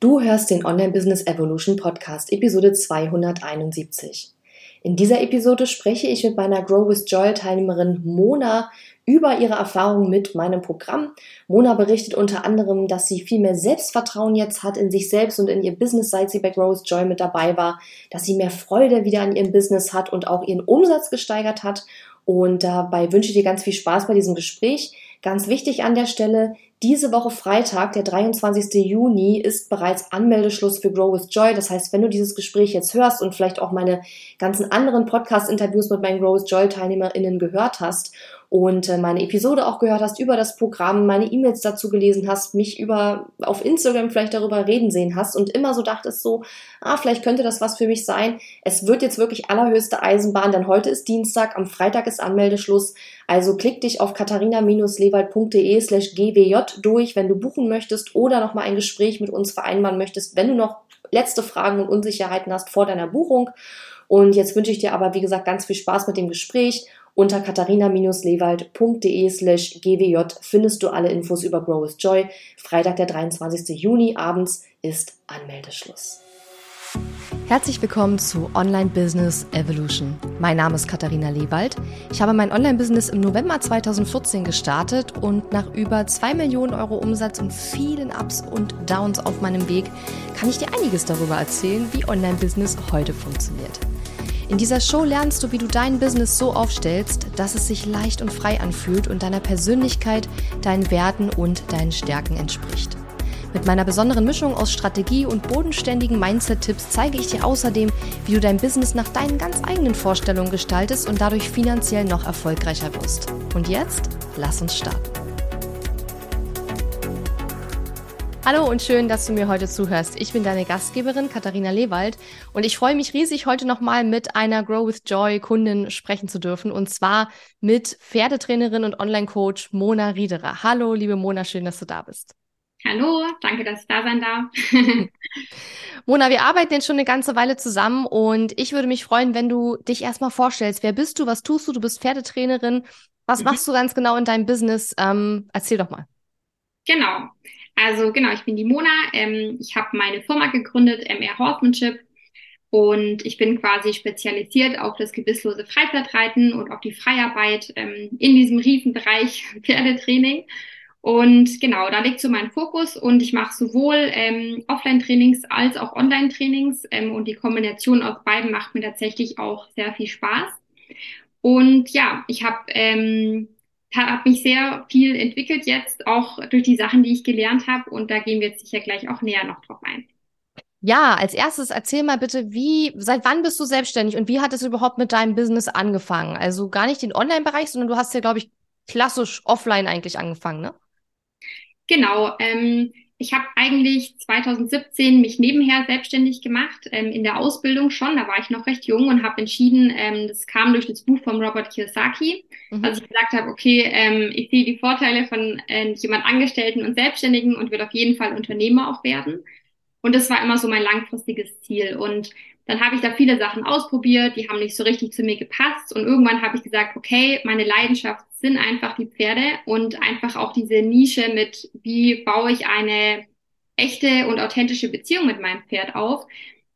Du hörst den Online Business Evolution Podcast, Episode 271. In dieser Episode spreche ich mit meiner Grow with Joy Teilnehmerin Mona über ihre Erfahrungen mit meinem Programm. Mona berichtet unter anderem, dass sie viel mehr Selbstvertrauen jetzt hat in sich selbst und in ihr Business, seit sie bei Grow with Joy mit dabei war, dass sie mehr Freude wieder an ihrem Business hat und auch ihren Umsatz gesteigert hat. Und dabei wünsche ich dir ganz viel Spaß bei diesem Gespräch. Ganz wichtig an der Stelle, diese Woche Freitag, der 23. Juni, ist bereits Anmeldeschluss für Grow with Joy. Das heißt, wenn du dieses Gespräch jetzt hörst und vielleicht auch meine ganzen anderen Podcast-Interviews mit meinen Grow with Joy-TeilnehmerInnen gehört hast und äh, meine Episode auch gehört hast über das Programm, meine E-Mails dazu gelesen hast, mich über auf Instagram vielleicht darüber reden sehen hast und immer so dachtest so, ah, vielleicht könnte das was für mich sein. Es wird jetzt wirklich allerhöchste Eisenbahn, denn heute ist Dienstag, am Freitag ist Anmeldeschluss. Also klick dich auf katharina-lewald.de slash gwj durch, wenn du buchen möchtest oder nochmal ein Gespräch mit uns vereinbaren möchtest, wenn du noch letzte Fragen und Unsicherheiten hast vor deiner Buchung. Und jetzt wünsche ich dir aber, wie gesagt, ganz viel Spaß mit dem Gespräch unter katharina-lewald.de slash gwj findest du alle Infos über Grow with Joy. Freitag, der 23. Juni abends ist Anmeldeschluss. Herzlich willkommen zu Online Business Evolution. Mein Name ist Katharina Lewald. Ich habe mein Online-Business im November 2014 gestartet und nach über 2 Millionen Euro Umsatz und vielen Ups und Downs auf meinem Weg kann ich dir einiges darüber erzählen, wie Online-Business heute funktioniert. In dieser Show lernst du, wie du dein Business so aufstellst, dass es sich leicht und frei anfühlt und deiner Persönlichkeit, deinen Werten und deinen Stärken entspricht. Mit meiner besonderen Mischung aus Strategie und bodenständigen Mindset-Tipps zeige ich dir außerdem, wie du dein Business nach deinen ganz eigenen Vorstellungen gestaltest und dadurch finanziell noch erfolgreicher wirst. Und jetzt, lass uns starten. Hallo und schön, dass du mir heute zuhörst. Ich bin deine Gastgeberin Katharina Lewald und ich freue mich riesig, heute nochmal mit einer Grow with Joy Kundin sprechen zu dürfen und zwar mit Pferdetrainerin und Online-Coach Mona Riederer. Hallo, liebe Mona, schön, dass du da bist. Hallo, danke, dass ich da sein darf. Mona, wir arbeiten jetzt schon eine ganze Weile zusammen und ich würde mich freuen, wenn du dich erstmal vorstellst. Wer bist du? Was tust du? Du bist Pferdetrainerin. Was mhm. machst du ganz genau in deinem Business? Ähm, erzähl doch mal. Genau. Also genau, ich bin die Mona. Ähm, ich habe meine Firma gegründet, MR Horsemanship. Und ich bin quasi spezialisiert auf das gebisslose Freizeitreiten und auf die Freiarbeit ähm, in diesem Riesenbereich Pferdetraining. Und genau, da liegt so mein Fokus und ich mache sowohl ähm, Offline-Trainings als auch Online-Trainings ähm, und die Kombination aus beiden macht mir tatsächlich auch sehr viel Spaß. Und ja, ich habe ähm, habe mich sehr viel entwickelt jetzt, auch durch die Sachen, die ich gelernt habe. Und da gehen wir jetzt sicher gleich auch näher noch drauf ein. Ja, als erstes erzähl mal bitte, wie, seit wann bist du selbstständig und wie hat es überhaupt mit deinem Business angefangen? Also gar nicht den Online-Bereich, sondern du hast ja, glaube ich, klassisch offline eigentlich angefangen, ne? Genau. Ähm, ich habe eigentlich 2017 mich nebenher selbstständig gemacht, ähm, in der Ausbildung schon. Da war ich noch recht jung und habe entschieden, ähm, das kam durch das Buch von Robert Kiyosaki, mhm. als ich gesagt habe, okay, ähm, ich sehe die Vorteile von äh, jemand Angestellten und Selbstständigen und wird auf jeden Fall Unternehmer auch werden. Und das war immer so mein langfristiges Ziel. Und dann habe ich da viele Sachen ausprobiert, die haben nicht so richtig zu mir gepasst. Und irgendwann habe ich gesagt, okay, meine Leidenschaft sind einfach die Pferde und einfach auch diese Nische mit, wie baue ich eine echte und authentische Beziehung mit meinem Pferd auf.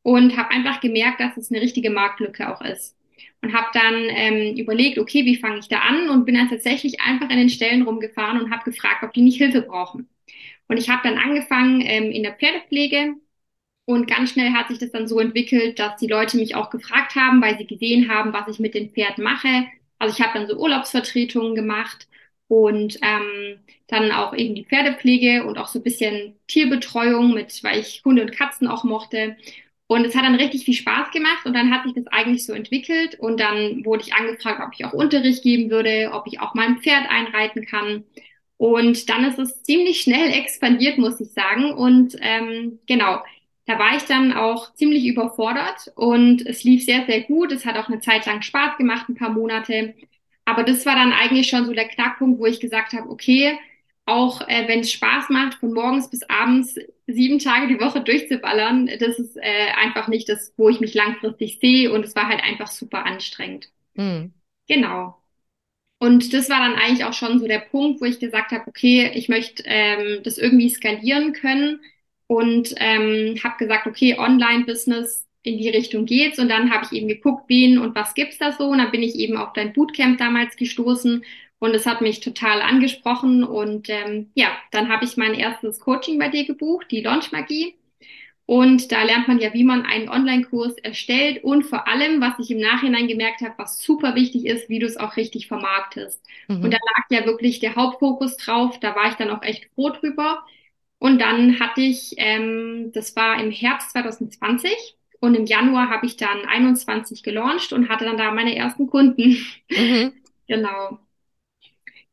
Und habe einfach gemerkt, dass es eine richtige Marktlücke auch ist. Und habe dann ähm, überlegt, okay, wie fange ich da an? Und bin dann tatsächlich einfach in den Stellen rumgefahren und habe gefragt, ob die nicht Hilfe brauchen. Und ich habe dann angefangen ähm, in der Pferdepflege und ganz schnell hat sich das dann so entwickelt, dass die Leute mich auch gefragt haben, weil sie gesehen haben, was ich mit den Pferden mache. Also ich habe dann so Urlaubsvertretungen gemacht und ähm, dann auch eben die Pferdepflege und auch so ein bisschen Tierbetreuung mit, weil ich Hunde und Katzen auch mochte. Und es hat dann richtig viel Spaß gemacht und dann hat sich das eigentlich so entwickelt und dann wurde ich angefragt, ob ich auch Unterricht geben würde, ob ich auch mein Pferd einreiten kann. Und dann ist es ziemlich schnell expandiert, muss ich sagen. Und ähm, genau, da war ich dann auch ziemlich überfordert und es lief sehr, sehr gut. Es hat auch eine Zeit lang Spaß gemacht, ein paar Monate. Aber das war dann eigentlich schon so der Knackpunkt, wo ich gesagt habe, okay, auch äh, wenn es Spaß macht, von morgens bis abends sieben Tage die Woche durchzuballern, das ist äh, einfach nicht das, wo ich mich langfristig sehe und es war halt einfach super anstrengend. Mhm. Genau. Und das war dann eigentlich auch schon so der Punkt, wo ich gesagt habe, okay, ich möchte ähm, das irgendwie skalieren können und ähm, habe gesagt, okay, Online-Business in die Richtung geht's. Und dann habe ich eben geguckt, wen und was gibt's da so. Und dann bin ich eben auf dein Bootcamp damals gestoßen und es hat mich total angesprochen. Und ähm, ja, dann habe ich mein erstes Coaching bei dir gebucht, die Launch Magie. Und da lernt man ja, wie man einen Online-Kurs erstellt und vor allem, was ich im Nachhinein gemerkt habe, was super wichtig ist, wie du es auch richtig vermarktest. Mhm. Und da lag ja wirklich der Hauptfokus drauf. Da war ich dann auch echt froh drüber. Und dann hatte ich, ähm, das war im Herbst 2020 und im Januar habe ich dann 21 gelauncht und hatte dann da meine ersten Kunden. Mhm. genau.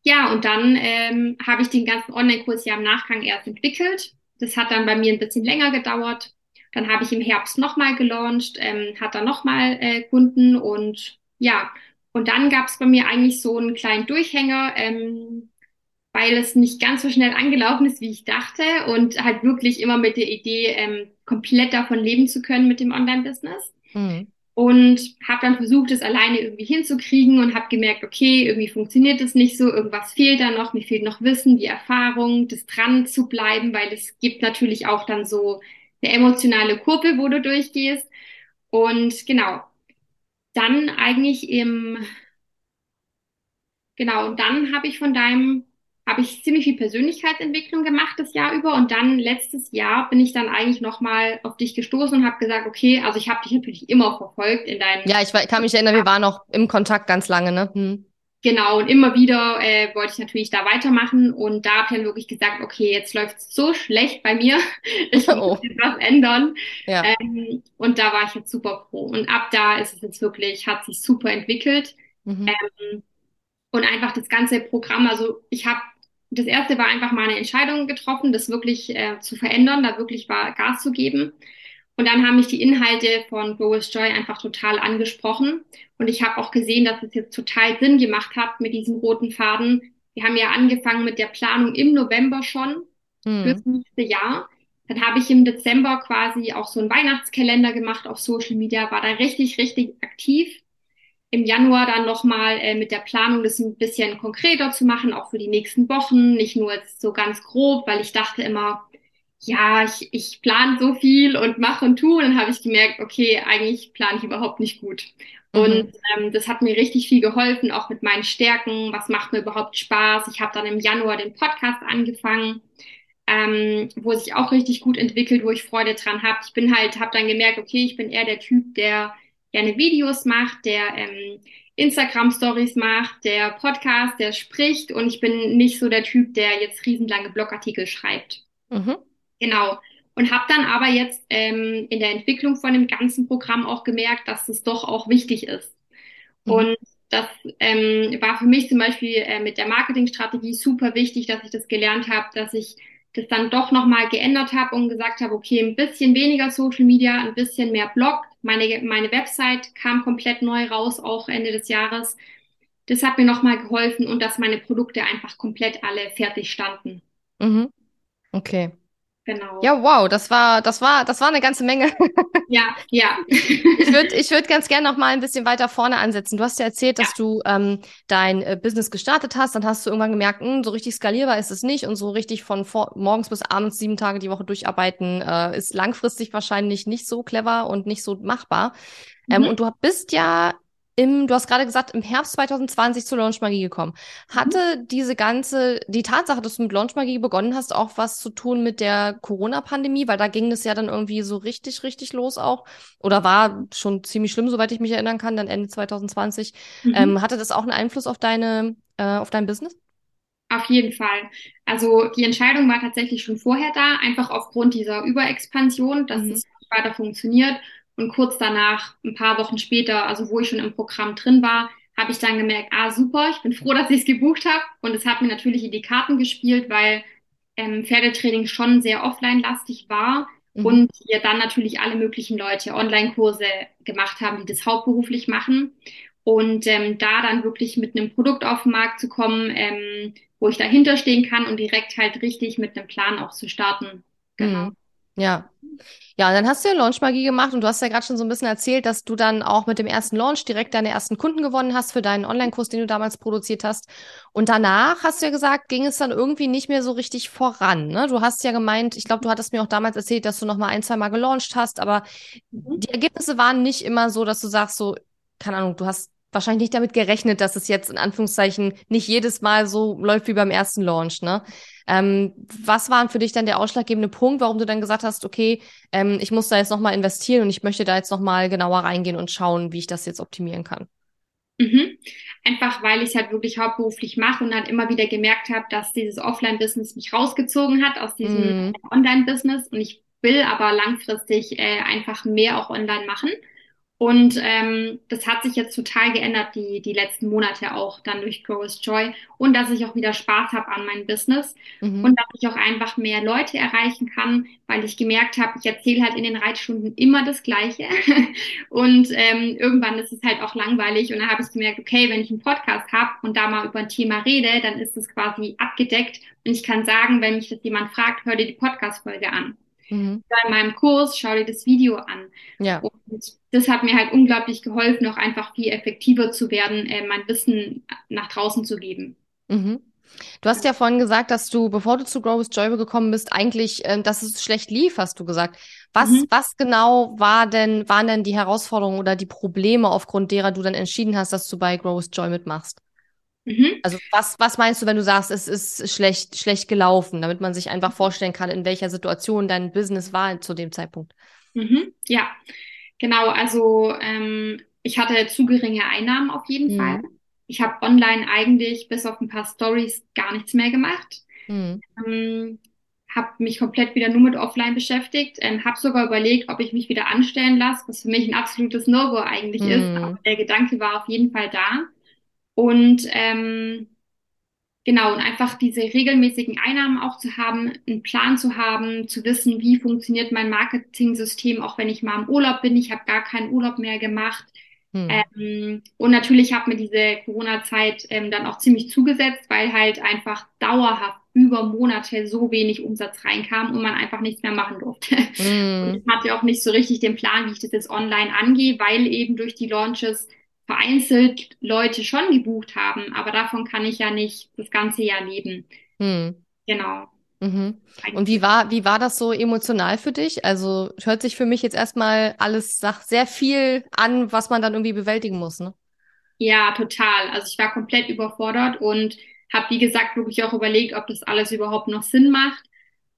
Ja, und dann ähm, habe ich den ganzen Online-Kurs ja im Nachgang erst entwickelt das hat dann bei mir ein bisschen länger gedauert. Dann habe ich im Herbst nochmal gelauncht, ähm, hat dann nochmal äh, Kunden und ja, und dann gab es bei mir eigentlich so einen kleinen Durchhänger, ähm, weil es nicht ganz so schnell angelaufen ist, wie ich dachte und halt wirklich immer mit der Idee, ähm, komplett davon leben zu können mit dem Online-Business. Mhm und habe dann versucht, es alleine irgendwie hinzukriegen und habe gemerkt, okay, irgendwie funktioniert es nicht so, irgendwas fehlt da noch, mir fehlt noch Wissen, die Erfahrung, das dran zu bleiben, weil es gibt natürlich auch dann so eine emotionale Kurve, wo du durchgehst. Und genau, dann eigentlich im, genau, und dann habe ich von deinem habe ich ziemlich viel Persönlichkeitsentwicklung gemacht das Jahr über und dann letztes Jahr bin ich dann eigentlich nochmal auf dich gestoßen und habe gesagt, okay, also ich habe dich natürlich immer verfolgt in deinen. Ja, ich kann mich erinnern, wir waren auch im Kontakt ganz lange, ne? Hm. Genau, und immer wieder äh, wollte ich natürlich da weitermachen und da habe ich dann wirklich gesagt, okay, jetzt läuft es so schlecht bei mir, ich muss oh. was ändern. Ja. Ähm, und da war ich jetzt super froh. Und ab da ist es jetzt wirklich, hat sich super entwickelt. Mhm. Ähm, und einfach das ganze Programm, also ich habe das erste war einfach mal eine Entscheidung getroffen, das wirklich äh, zu verändern, da wirklich war Gas zu geben. Und dann haben mich die Inhalte von with Joy einfach total angesprochen. Und ich habe auch gesehen, dass es jetzt total Sinn gemacht hat mit diesem roten Faden. Wir haben ja angefangen mit der Planung im November schon mhm. fürs nächste Jahr. Dann habe ich im Dezember quasi auch so einen Weihnachtskalender gemacht auf Social Media, war da richtig, richtig aktiv im Januar dann nochmal äh, mit der Planung das ein bisschen konkreter zu machen, auch für die nächsten Wochen, nicht nur jetzt so ganz grob, weil ich dachte immer, ja, ich, ich plane so viel und mache und tue. Und dann habe ich gemerkt, okay, eigentlich plane ich überhaupt nicht gut. Mhm. Und ähm, das hat mir richtig viel geholfen, auch mit meinen Stärken. Was macht mir überhaupt Spaß? Ich habe dann im Januar den Podcast angefangen, ähm, wo sich auch richtig gut entwickelt, wo ich Freude dran habe. Ich bin halt, habe dann gemerkt, okay, ich bin eher der Typ, der gerne Videos macht, der ähm, Instagram-Stories macht, der Podcast, der spricht und ich bin nicht so der Typ, der jetzt riesenlange Blogartikel schreibt. Mhm. Genau. Und habe dann aber jetzt ähm, in der Entwicklung von dem ganzen Programm auch gemerkt, dass es doch auch wichtig ist. Mhm. Und das ähm, war für mich zum Beispiel äh, mit der Marketingstrategie super wichtig, dass ich das gelernt habe, dass ich das dann doch nochmal geändert habe und gesagt habe, okay, ein bisschen weniger Social Media, ein bisschen mehr Blog. Meine, meine Website kam komplett neu raus, auch Ende des Jahres. Das hat mir nochmal geholfen und dass meine Produkte einfach komplett alle fertig standen. Mhm. Okay. Genau. Ja, wow, das war, das war, das war eine ganze Menge. Ja, ja. ich würde ich würd ganz gerne noch mal ein bisschen weiter vorne ansetzen. Du hast ja erzählt, dass ja. du ähm, dein äh, Business gestartet hast, dann hast du irgendwann gemerkt, mh, hm, so richtig skalierbar ist es nicht und so richtig von vor morgens bis abends sieben Tage die Woche durcharbeiten äh, ist langfristig wahrscheinlich nicht so clever und nicht so machbar. Ähm, mhm. Und du bist ja im, du hast gerade gesagt, im Herbst 2020 zur Launch Magie gekommen. Hatte mhm. diese ganze, die Tatsache, dass du mit Launch Magie begonnen hast, auch was zu tun mit der Corona-Pandemie? Weil da ging es ja dann irgendwie so richtig, richtig los auch. Oder war schon ziemlich schlimm, soweit ich mich erinnern kann, dann Ende 2020. Mhm. Ähm, hatte das auch einen Einfluss auf deine, äh, auf dein Business? Auf jeden Fall. Also die Entscheidung war tatsächlich schon vorher da, einfach aufgrund dieser Überexpansion, dass mhm. es weiter funktioniert. Und kurz danach, ein paar Wochen später, also wo ich schon im Programm drin war, habe ich dann gemerkt, ah super, ich bin froh, dass ich es gebucht habe. Und es hat mir natürlich in die Karten gespielt, weil ähm, Pferdetraining schon sehr offline-lastig war mhm. und wir dann natürlich alle möglichen Leute Online-Kurse gemacht haben, die das hauptberuflich machen. Und ähm, da dann wirklich mit einem Produkt auf den Markt zu kommen, ähm, wo ich dahinter stehen kann und direkt halt richtig mit einem Plan auch zu starten. Genau. Mhm. Ja, Ja, und dann hast du ja Launchmagie gemacht und du hast ja gerade schon so ein bisschen erzählt, dass du dann auch mit dem ersten Launch direkt deine ersten Kunden gewonnen hast für deinen Online-Kurs, den du damals produziert hast. Und danach hast du ja gesagt, ging es dann irgendwie nicht mehr so richtig voran. Ne? Du hast ja gemeint, ich glaube, du hattest mir auch damals erzählt, dass du noch mal ein, zwei Mal gelauncht hast, aber mhm. die Ergebnisse waren nicht immer so, dass du sagst, so, keine Ahnung, du hast wahrscheinlich nicht damit gerechnet, dass es jetzt in Anführungszeichen nicht jedes Mal so läuft wie beim ersten Launch, ne? Ähm, was war für dich dann der ausschlaggebende Punkt, warum du dann gesagt hast, okay, ähm, ich muss da jetzt nochmal investieren und ich möchte da jetzt nochmal genauer reingehen und schauen, wie ich das jetzt optimieren kann? Mhm. Einfach weil ich es halt wirklich hauptberuflich mache und dann immer wieder gemerkt habe, dass dieses Offline-Business mich rausgezogen hat aus diesem mhm. Online-Business und ich will aber langfristig äh, einfach mehr auch online machen. Und ähm, das hat sich jetzt total geändert, die, die letzten Monate auch dann durch Grow with Joy. Und dass ich auch wieder Spaß habe an meinem Business. Mhm. Und dass ich auch einfach mehr Leute erreichen kann, weil ich gemerkt habe, ich erzähle halt in den Reitstunden immer das Gleiche. und ähm, irgendwann ist es halt auch langweilig. Und dann habe ich gemerkt, okay, wenn ich einen Podcast habe und da mal über ein Thema rede, dann ist es quasi abgedeckt. Und ich kann sagen, wenn mich das jemand fragt, hör dir die Podcast-Folge an. Mhm. Bei meinem Kurs, schau dir das Video an. Ja. Und das hat mir halt unglaublich geholfen, auch einfach viel effektiver zu werden, äh, mein Wissen nach draußen zu geben. Mhm. Du hast ja vorhin gesagt, dass du, bevor du zu Grow with Joy gekommen bist, eigentlich, äh, dass es schlecht lief, hast du gesagt. Was, mhm. was genau war denn, waren denn die Herausforderungen oder die Probleme, aufgrund derer du dann entschieden hast, dass du bei Grow with Joy mitmachst? Mhm. Also was, was meinst du, wenn du sagst, es ist schlecht, schlecht gelaufen, damit man sich einfach vorstellen kann, in welcher Situation dein Business war zu dem Zeitpunkt? Mhm. Ja, genau. Also ähm, ich hatte zu geringe Einnahmen auf jeden mhm. Fall. Ich habe online eigentlich bis auf ein paar Stories gar nichts mehr gemacht. Mhm. Ähm, habe mich komplett wieder nur mit Offline beschäftigt, ähm, habe sogar überlegt, ob ich mich wieder anstellen lasse, was für mich ein absolutes No-Go eigentlich ist. Mhm. Aber der Gedanke war auf jeden Fall da. Und ähm, genau, und einfach diese regelmäßigen Einnahmen auch zu haben, einen Plan zu haben, zu wissen, wie funktioniert mein Marketing-System, auch wenn ich mal im Urlaub bin. Ich habe gar keinen Urlaub mehr gemacht. Hm. Ähm, und natürlich hat mir diese Corona-Zeit ähm, dann auch ziemlich zugesetzt, weil halt einfach dauerhaft über Monate so wenig Umsatz reinkam und man einfach nichts mehr machen durfte. Hm. Und ich hatte auch nicht so richtig den Plan, wie ich das jetzt online angehe, weil eben durch die Launches vereinzelt Leute schon gebucht haben, aber davon kann ich ja nicht das ganze Jahr leben. Hm. Genau. Mhm. Und wie war, wie war das so emotional für dich? Also hört sich für mich jetzt erstmal alles nach sehr viel an, was man dann irgendwie bewältigen muss, ne? Ja, total. Also ich war komplett überfordert und habe, wie gesagt, wirklich auch überlegt, ob das alles überhaupt noch Sinn macht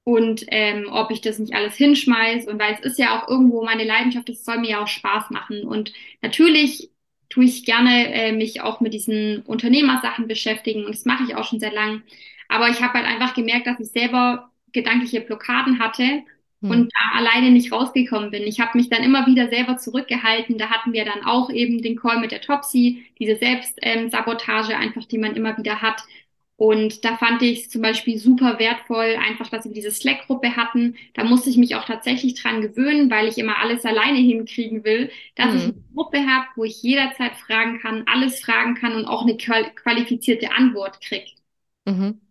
und ähm, ob ich das nicht alles hinschmeiß. Und weil es ist ja auch irgendwo meine Leidenschaft, es soll mir ja auch Spaß machen. Und natürlich tue ich gerne äh, mich auch mit diesen Unternehmersachen beschäftigen und das mache ich auch schon sehr lang. Aber ich habe halt einfach gemerkt, dass ich selber gedankliche Blockaden hatte hm. und da alleine nicht rausgekommen bin. Ich habe mich dann immer wieder selber zurückgehalten. Da hatten wir dann auch eben den Call mit der Topsy, diese Selbstsabotage ähm, einfach, die man immer wieder hat. Und da fand ich es zum Beispiel super wertvoll, einfach, dass wir diese Slack-Gruppe hatten. Da musste ich mich auch tatsächlich dran gewöhnen, weil ich immer alles alleine hinkriegen will, dass mhm. ich eine Gruppe habe, wo ich jederzeit fragen kann, alles fragen kann und auch eine qualifizierte Antwort kriege. Mhm.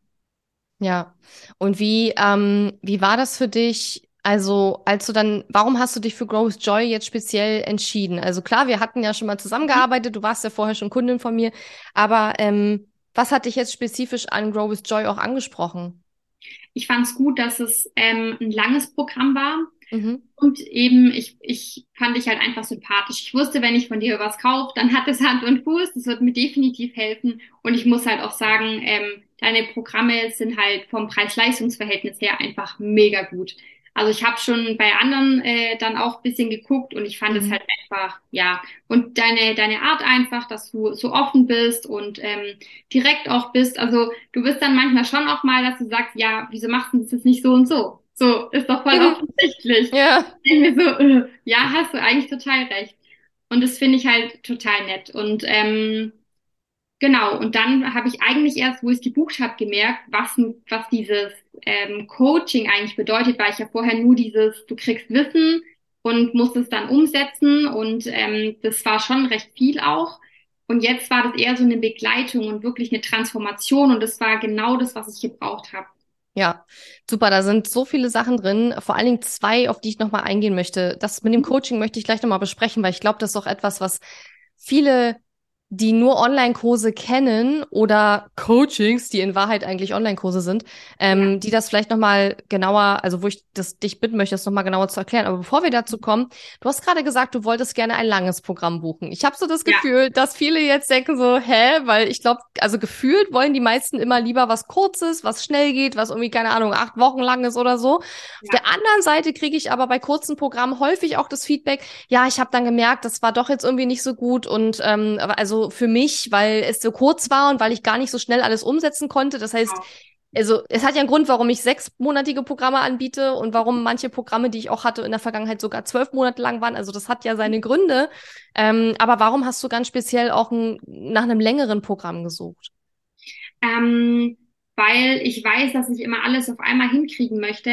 Ja. Und wie, ähm, wie war das für dich? Also, als du dann, warum hast du dich für Growth Joy jetzt speziell entschieden? Also klar, wir hatten ja schon mal zusammengearbeitet, du warst ja vorher schon Kundin von mir, aber ähm, was hat dich jetzt spezifisch an Grow with Joy auch angesprochen? Ich fand es gut, dass es ähm, ein langes Programm war. Mhm. Und eben, ich, ich fand dich halt einfach sympathisch. Ich wusste, wenn ich von dir was kaufe, dann hat es Hand und Fuß. Das wird mir definitiv helfen. Und ich muss halt auch sagen, ähm, deine Programme sind halt vom Preis-Leistungs-Verhältnis her einfach mega gut. Also ich habe schon bei anderen äh, dann auch ein bisschen geguckt und ich fand mhm. es halt einfach, ja. Und deine, deine Art einfach, dass du so offen bist und ähm, direkt auch bist. Also du bist dann manchmal schon auch mal, dass du sagst, ja, wieso machst du das nicht so und so? So, ist doch voll offensichtlich. Ja. Ich mir so, äh, ja, hast du eigentlich total recht. Und das finde ich halt total nett. Und ähm, Genau, und dann habe ich eigentlich erst, wo ich es gebucht habe, gemerkt, was, was dieses ähm, Coaching eigentlich bedeutet, weil ich ja vorher nur dieses, du kriegst Wissen und musst es dann umsetzen und ähm, das war schon recht viel auch. Und jetzt war das eher so eine Begleitung und wirklich eine Transformation und das war genau das, was ich gebraucht habe. Ja, super. Da sind so viele Sachen drin. Vor allen Dingen zwei, auf die ich nochmal eingehen möchte. Das mit dem mhm. Coaching möchte ich gleich nochmal besprechen, weil ich glaube, das ist doch etwas, was viele die nur Online-Kurse kennen oder Coachings, die in Wahrheit eigentlich Online-Kurse sind, ähm, ja. die das vielleicht nochmal genauer, also wo ich das dich bitten möchte, das nochmal genauer zu erklären. Aber bevor wir dazu kommen, du hast gerade gesagt, du wolltest gerne ein langes Programm buchen. Ich habe so das Gefühl, ja. dass viele jetzt denken so, hä, weil ich glaube, also gefühlt wollen die meisten immer lieber was Kurzes, was schnell geht, was irgendwie, keine Ahnung, acht Wochen lang ist oder so. Ja. Auf der anderen Seite kriege ich aber bei kurzen Programmen häufig auch das Feedback, ja, ich habe dann gemerkt, das war doch jetzt irgendwie nicht so gut und ähm, also für mich, weil es so kurz war und weil ich gar nicht so schnell alles umsetzen konnte. Das heißt, also es hat ja einen Grund, warum ich sechsmonatige Programme anbiete und warum manche Programme, die ich auch hatte in der Vergangenheit, sogar zwölf Monate lang waren. Also das hat ja seine Gründe. Ähm, aber warum hast du ganz speziell auch ein, nach einem längeren Programm gesucht? Ähm, weil ich weiß, dass ich immer alles auf einmal hinkriegen möchte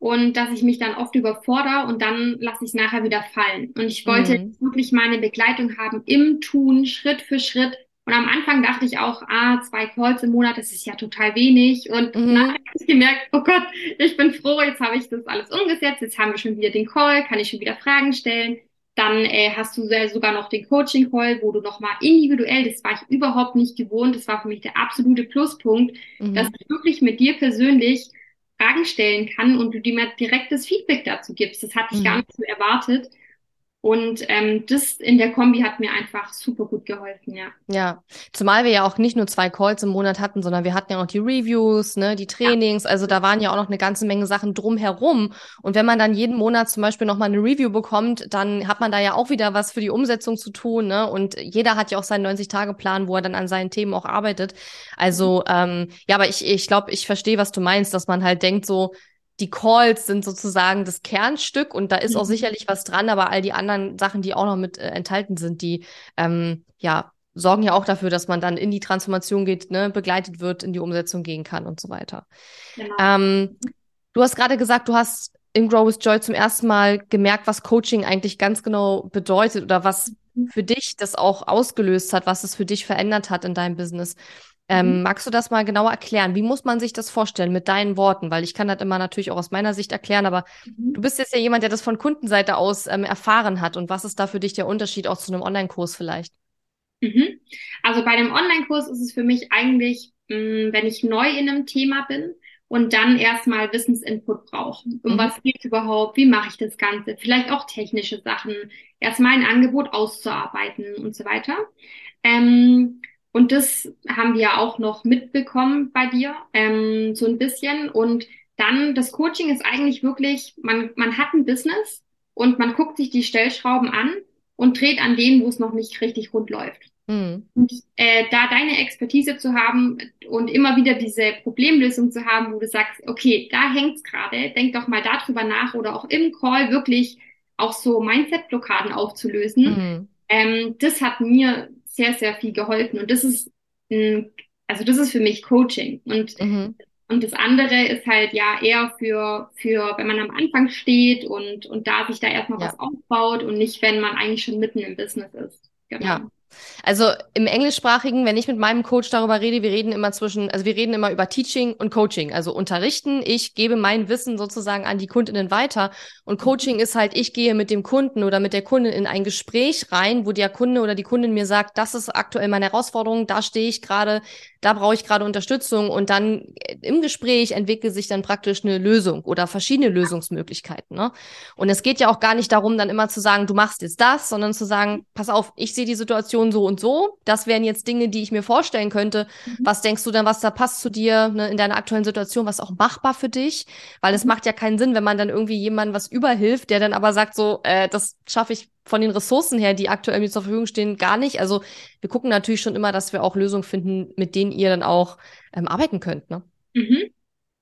und dass ich mich dann oft überfordere und dann lasse ich es nachher wieder fallen. Und ich wollte mhm. wirklich meine Begleitung haben im Tun, Schritt für Schritt. Und am Anfang dachte ich auch, ah, zwei Calls im Monat, das ist ja total wenig. Und mhm. nachher habe ich gemerkt, oh Gott, ich bin froh, jetzt habe ich das alles umgesetzt, jetzt haben wir schon wieder den Call, kann ich schon wieder Fragen stellen. Dann äh, hast du sogar noch den Coaching-Call, wo du nochmal individuell, das war ich überhaupt nicht gewohnt, das war für mich der absolute Pluspunkt, mhm. dass ich wirklich mit dir persönlich Fragen stellen kann und du dir mal direktes Feedback dazu gibst. Das hatte ich mhm. gar nicht so erwartet. Und ähm, das in der Kombi hat mir einfach super gut geholfen, ja. Ja, zumal wir ja auch nicht nur zwei Calls im Monat hatten, sondern wir hatten ja auch die Reviews, ne, die Trainings. Ja. Also da waren ja auch noch eine ganze Menge Sachen drumherum. Und wenn man dann jeden Monat zum Beispiel nochmal eine Review bekommt, dann hat man da ja auch wieder was für die Umsetzung zu tun, ne? Und jeder hat ja auch seinen 90-Tage-Plan, wo er dann an seinen Themen auch arbeitet. Also, ähm, ja, aber ich, ich glaube, ich verstehe, was du meinst, dass man halt denkt so, die Calls sind sozusagen das Kernstück und da ist mhm. auch sicherlich was dran, aber all die anderen Sachen, die auch noch mit äh, enthalten sind, die ähm, ja sorgen ja auch dafür, dass man dann in die Transformation geht, ne, begleitet wird, in die Umsetzung gehen kann und so weiter. Genau. Ähm, du hast gerade gesagt, du hast in Grow with Joy zum ersten Mal gemerkt, was Coaching eigentlich ganz genau bedeutet oder was mhm. für dich das auch ausgelöst hat, was es für dich verändert hat in deinem Business. Ähm, mhm. magst du das mal genauer erklären? Wie muss man sich das vorstellen mit deinen Worten? Weil ich kann das immer natürlich auch aus meiner Sicht erklären, aber mhm. du bist jetzt ja jemand, der das von Kundenseite aus ähm, erfahren hat. Und was ist da für dich der Unterschied auch zu einem Online-Kurs vielleicht? Mhm. Also bei dem Online-Kurs ist es für mich eigentlich, mh, mm, wenn ich neu in einem Thema bin und dann erstmal Wissensinput brauche. Um mhm. was geht überhaupt? Wie mache ich das Ganze? Vielleicht auch technische Sachen. Erstmal ein Angebot auszuarbeiten und so weiter. Ähm, und das haben wir auch noch mitbekommen bei dir, ähm, so ein bisschen. Und dann, das Coaching ist eigentlich wirklich, man, man hat ein Business und man guckt sich die Stellschrauben an und dreht an denen, wo es noch nicht richtig rund läuft. Mhm. Und äh, da deine Expertise zu haben und immer wieder diese Problemlösung zu haben, wo du sagst, okay, da hängt's gerade, denk doch mal darüber nach oder auch im Call wirklich auch so Mindset-Blockaden aufzulösen. Mhm. Ähm, das hat mir sehr, sehr viel geholfen. Und das ist, ein, also das ist für mich Coaching. Und, mhm. und das andere ist halt ja eher für, für, wenn man am Anfang steht und, und da sich da erstmal ja. was aufbaut und nicht, wenn man eigentlich schon mitten im Business ist. Genau. Ja. Also im Englischsprachigen, wenn ich mit meinem Coach darüber rede, wir reden immer zwischen, also wir reden immer über Teaching und Coaching, also unterrichten. Ich gebe mein Wissen sozusagen an die Kundinnen weiter und Coaching ist halt, ich gehe mit dem Kunden oder mit der Kundin in ein Gespräch rein, wo der Kunde oder die Kundin mir sagt, das ist aktuell meine Herausforderung, da stehe ich gerade, da brauche ich gerade Unterstützung und dann im Gespräch entwickelt sich dann praktisch eine Lösung oder verschiedene Lösungsmöglichkeiten. Ne? Und es geht ja auch gar nicht darum, dann immer zu sagen, du machst jetzt das, sondern zu sagen, pass auf, ich sehe die Situation so und so. Das wären jetzt Dinge, die ich mir vorstellen könnte. Mhm. Was denkst du denn, was da passt zu dir ne, in deiner aktuellen Situation, was auch machbar für dich? Weil es mhm. macht ja keinen Sinn, wenn man dann irgendwie jemandem was überhilft, der dann aber sagt so, äh, das schaffe ich von den Ressourcen her, die aktuell mir zur Verfügung stehen, gar nicht. Also wir gucken natürlich schon immer, dass wir auch Lösungen finden, mit denen ihr dann auch ähm, arbeiten könnt. Ne? Mhm.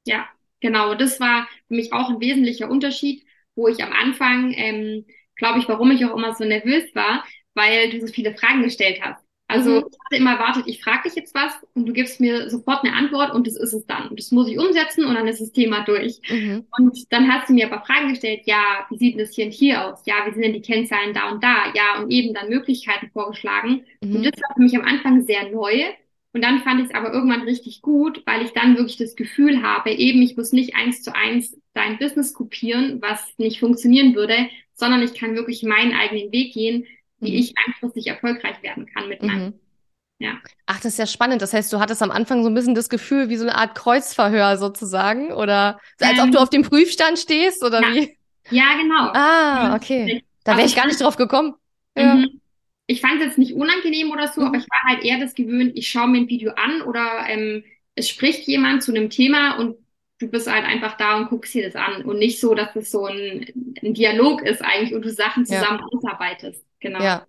Ja, genau. Das war für mich auch ein wesentlicher Unterschied, wo ich am Anfang, ähm, glaube ich, warum ich auch immer so nervös war, weil du so viele Fragen gestellt hast. Also mhm. ich hatte immer erwartet, ich frage dich jetzt was und du gibst mir sofort eine Antwort und das ist es dann. Und das muss ich umsetzen und dann ist das Thema durch. Mhm. Und dann hast du mir aber Fragen gestellt, ja, wie sieht das hier und hier aus? Ja, wie sind denn die Kennzahlen da und da? Ja, und eben dann Möglichkeiten vorgeschlagen. Mhm. Und das war für mich am Anfang sehr neu. Und dann fand ich es aber irgendwann richtig gut, weil ich dann wirklich das Gefühl habe, eben, ich muss nicht eins zu eins dein Business kopieren, was nicht funktionieren würde, sondern ich kann wirklich meinen eigenen Weg gehen, wie ich langfristig erfolgreich werden kann mit meinem. Mhm. Ja. Ach, das ist ja spannend. Das heißt, du hattest am Anfang so ein bisschen das Gefühl, wie so eine Art Kreuzverhör sozusagen, oder als ähm, ob du ähm, auf dem Prüfstand stehst, oder ja. wie? Ja, genau. Ah, okay. Da wäre ich gar nicht drauf gekommen. Ja. Mhm ich fand es jetzt nicht unangenehm oder so, mhm. aber ich war halt eher das gewöhnt, ich schaue mir ein Video an oder ähm, es spricht jemand zu einem Thema und du bist halt einfach da und guckst dir das an und nicht so, dass es so ein, ein Dialog ist eigentlich und du Sachen zusammen ja. ausarbeitest. Genau. Ja.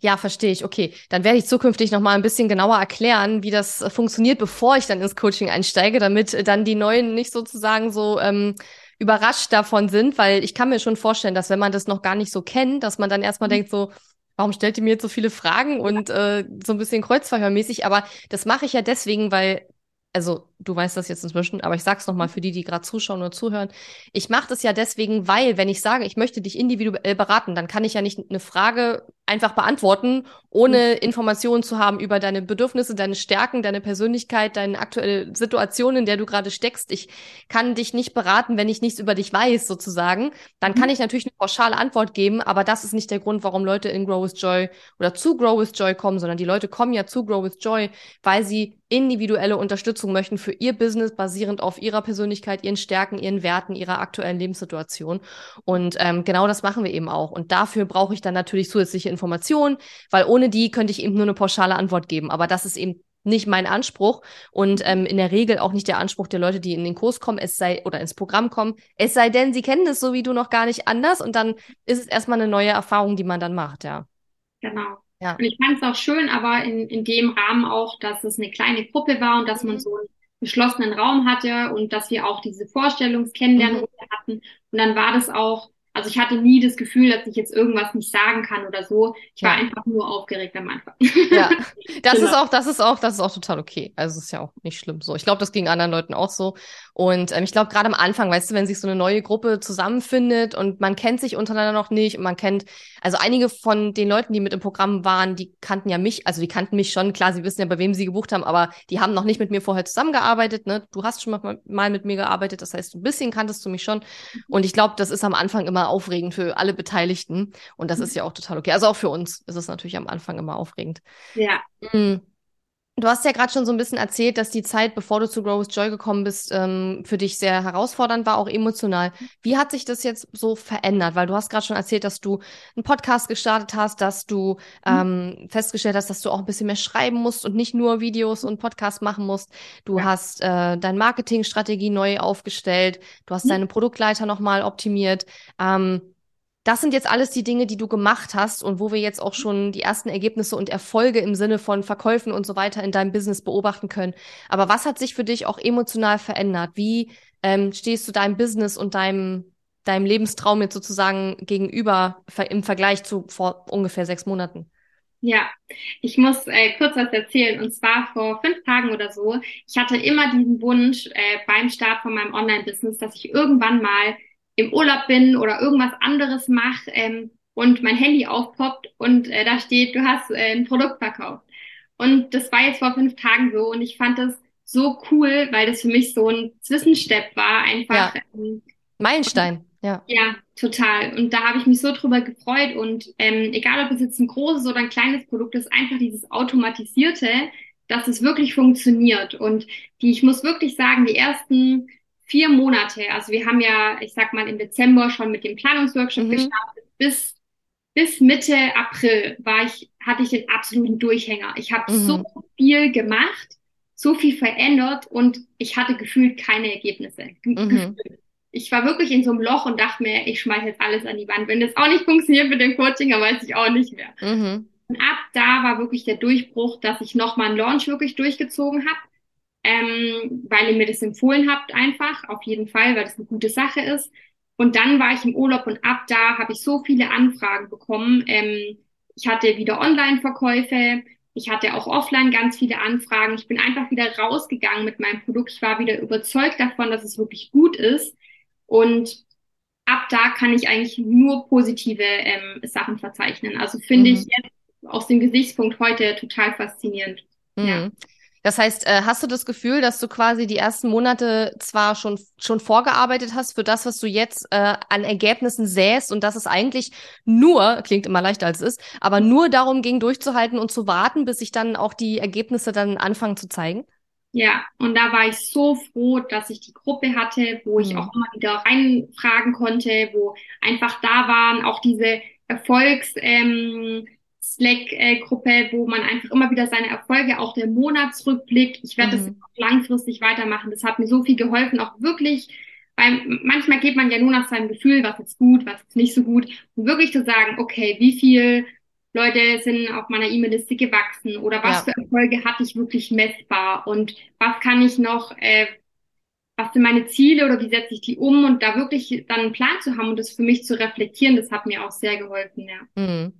Ja, verstehe ich. Okay, dann werde ich zukünftig noch mal ein bisschen genauer erklären, wie das funktioniert, bevor ich dann ins Coaching einsteige, damit dann die Neuen nicht sozusagen so ähm, überrascht davon sind, weil ich kann mir schon vorstellen, dass wenn man das noch gar nicht so kennt, dass man dann erstmal mhm. denkt so, warum stellt ihr mir jetzt so viele Fragen und äh, so ein bisschen kreuzverhörmäßig? Aber das mache ich ja deswegen, weil also du weißt das jetzt inzwischen, aber ich sag's noch mal für die, die gerade zuschauen oder zuhören. Ich mache das ja deswegen, weil wenn ich sage, ich möchte dich individuell beraten, dann kann ich ja nicht eine Frage einfach beantworten, ohne mhm. Informationen zu haben über deine Bedürfnisse, deine Stärken, deine Persönlichkeit, deine aktuelle Situation, in der du gerade steckst. Ich kann dich nicht beraten, wenn ich nichts über dich weiß, sozusagen. Dann mhm. kann ich natürlich eine pauschale Antwort geben, aber das ist nicht der Grund, warum Leute in Grow with Joy oder zu Grow with Joy kommen, sondern die Leute kommen ja zu Grow with Joy, weil sie individuelle Unterstützung möchten für ihr Business basierend auf ihrer Persönlichkeit, ihren Stärken, ihren Werten, ihrer aktuellen Lebenssituation. Und ähm, genau das machen wir eben auch. Und dafür brauche ich dann natürlich zusätzliche Informationen, weil ohne die könnte ich eben nur eine pauschale Antwort geben. Aber das ist eben nicht mein Anspruch und ähm, in der Regel auch nicht der Anspruch der Leute, die in den Kurs kommen, es sei oder ins Programm kommen, es sei denn, sie kennen es so wie du noch gar nicht anders und dann ist es erstmal eine neue Erfahrung, die man dann macht, ja. Genau. Ja. Und ich fand es auch schön, aber in, in dem Rahmen auch, dass es eine kleine Gruppe war und dass man mhm. so einen geschlossenen Raum hatte und dass wir auch diese Vorstellungskennenlernrunde mhm. hatten. Und dann war das auch also ich hatte nie das Gefühl, dass ich jetzt irgendwas nicht sagen kann oder so. Ich ja. war einfach nur aufgeregt am Anfang. Ja, das genau. ist auch, das ist auch, das ist auch total okay. Also es ist ja auch nicht schlimm so. Ich glaube, das ging anderen Leuten auch so. Und ähm, ich glaube, gerade am Anfang, weißt du, wenn sich so eine neue Gruppe zusammenfindet und man kennt sich untereinander noch nicht und man kennt, also einige von den Leuten, die mit im Programm waren, die kannten ja mich, also die kannten mich schon, klar, sie wissen ja, bei wem sie gebucht haben, aber die haben noch nicht mit mir vorher zusammengearbeitet. Ne? Du hast schon mal, mal mit mir gearbeitet, das heißt, ein bisschen kanntest du mich schon. Und ich glaube, das ist am Anfang immer aufregend für alle Beteiligten. Und das ist ja auch total okay. Also auch für uns ist es natürlich am Anfang immer aufregend. Ja. Mhm. Du hast ja gerade schon so ein bisschen erzählt, dass die Zeit, bevor du zu Grow with Joy gekommen bist, ähm, für dich sehr herausfordernd war, auch emotional. Wie hat sich das jetzt so verändert? Weil du hast gerade schon erzählt, dass du einen Podcast gestartet hast, dass du mhm. ähm, festgestellt hast, dass du auch ein bisschen mehr schreiben musst und nicht nur Videos und Podcasts machen musst. Du ja. hast äh, deine Marketingstrategie neu aufgestellt. Du hast mhm. deine Produktleiter nochmal optimiert. Ähm, das sind jetzt alles die Dinge, die du gemacht hast und wo wir jetzt auch schon die ersten Ergebnisse und Erfolge im Sinne von Verkäufen und so weiter in deinem Business beobachten können. Aber was hat sich für dich auch emotional verändert? Wie ähm, stehst du deinem Business und deinem, deinem Lebenstraum jetzt sozusagen gegenüber im Vergleich zu vor ungefähr sechs Monaten? Ja, ich muss äh, kurz was erzählen. Und zwar vor fünf Tagen oder so. Ich hatte immer diesen Wunsch äh, beim Start von meinem Online-Business, dass ich irgendwann mal im Urlaub bin oder irgendwas anderes mache ähm, und mein Handy aufpoppt und äh, da steht, du hast äh, ein Produkt verkauft. Und das war jetzt vor fünf Tagen so und ich fand das so cool, weil das für mich so ein Zwischenstep war, einfach. Ja. Ähm, Meilenstein, ja. Ja, total. Und da habe ich mich so drüber gefreut und ähm, egal ob es jetzt ein großes oder ein kleines Produkt ist, einfach dieses Automatisierte, dass es wirklich funktioniert. Und die, ich muss wirklich sagen, die ersten vier Monate, also wir haben ja, ich sag mal, im Dezember schon mit dem Planungsworkshop mhm. gestartet, bis, bis Mitte April war ich, hatte ich den absoluten Durchhänger. Ich habe mhm. so viel gemacht, so viel verändert und ich hatte gefühlt keine Ergebnisse. Mhm. Ich war wirklich in so einem Loch und dachte mir, ich schmeiß jetzt alles an die Wand. Wenn das auch nicht funktioniert mit dem Coaching, dann weiß ich auch nicht mehr. Mhm. Und ab da war wirklich der Durchbruch, dass ich nochmal einen Launch wirklich durchgezogen habe ähm, weil ihr mir das empfohlen habt einfach, auf jeden Fall, weil das eine gute Sache ist. Und dann war ich im Urlaub und ab da habe ich so viele Anfragen bekommen. Ähm, ich hatte wieder Online-Verkäufe, ich hatte auch offline ganz viele Anfragen. Ich bin einfach wieder rausgegangen mit meinem Produkt. Ich war wieder überzeugt davon, dass es wirklich gut ist. Und ab da kann ich eigentlich nur positive ähm, Sachen verzeichnen. Also finde mhm. ich jetzt aus dem Gesichtspunkt heute total faszinierend. Mhm. Ja. Das heißt, äh, hast du das Gefühl, dass du quasi die ersten Monate zwar schon, schon vorgearbeitet hast für das, was du jetzt äh, an Ergebnissen säst und dass es eigentlich nur, klingt immer leichter als es ist, aber nur darum ging, durchzuhalten und zu warten, bis sich dann auch die Ergebnisse dann anfangen zu zeigen? Ja, und da war ich so froh, dass ich die Gruppe hatte, wo ich mhm. auch immer wieder reinfragen konnte, wo einfach da waren, auch diese Erfolgs, ähm, Slack-Gruppe, wo man einfach immer wieder seine Erfolge, auch der Monatsrückblick. Ich werde mhm. das langfristig weitermachen. Das hat mir so viel geholfen, auch wirklich, weil manchmal geht man ja nur nach seinem Gefühl, was ist gut, was ist nicht so gut. Und wirklich zu sagen, okay, wie viel Leute sind auf meiner E-Mail-Liste gewachsen oder was ja. für Erfolge hatte ich wirklich messbar und was kann ich noch, äh, was sind meine Ziele oder wie setze ich die um und da wirklich dann einen Plan zu haben und das für mich zu reflektieren, das hat mir auch sehr geholfen, ja. Mhm.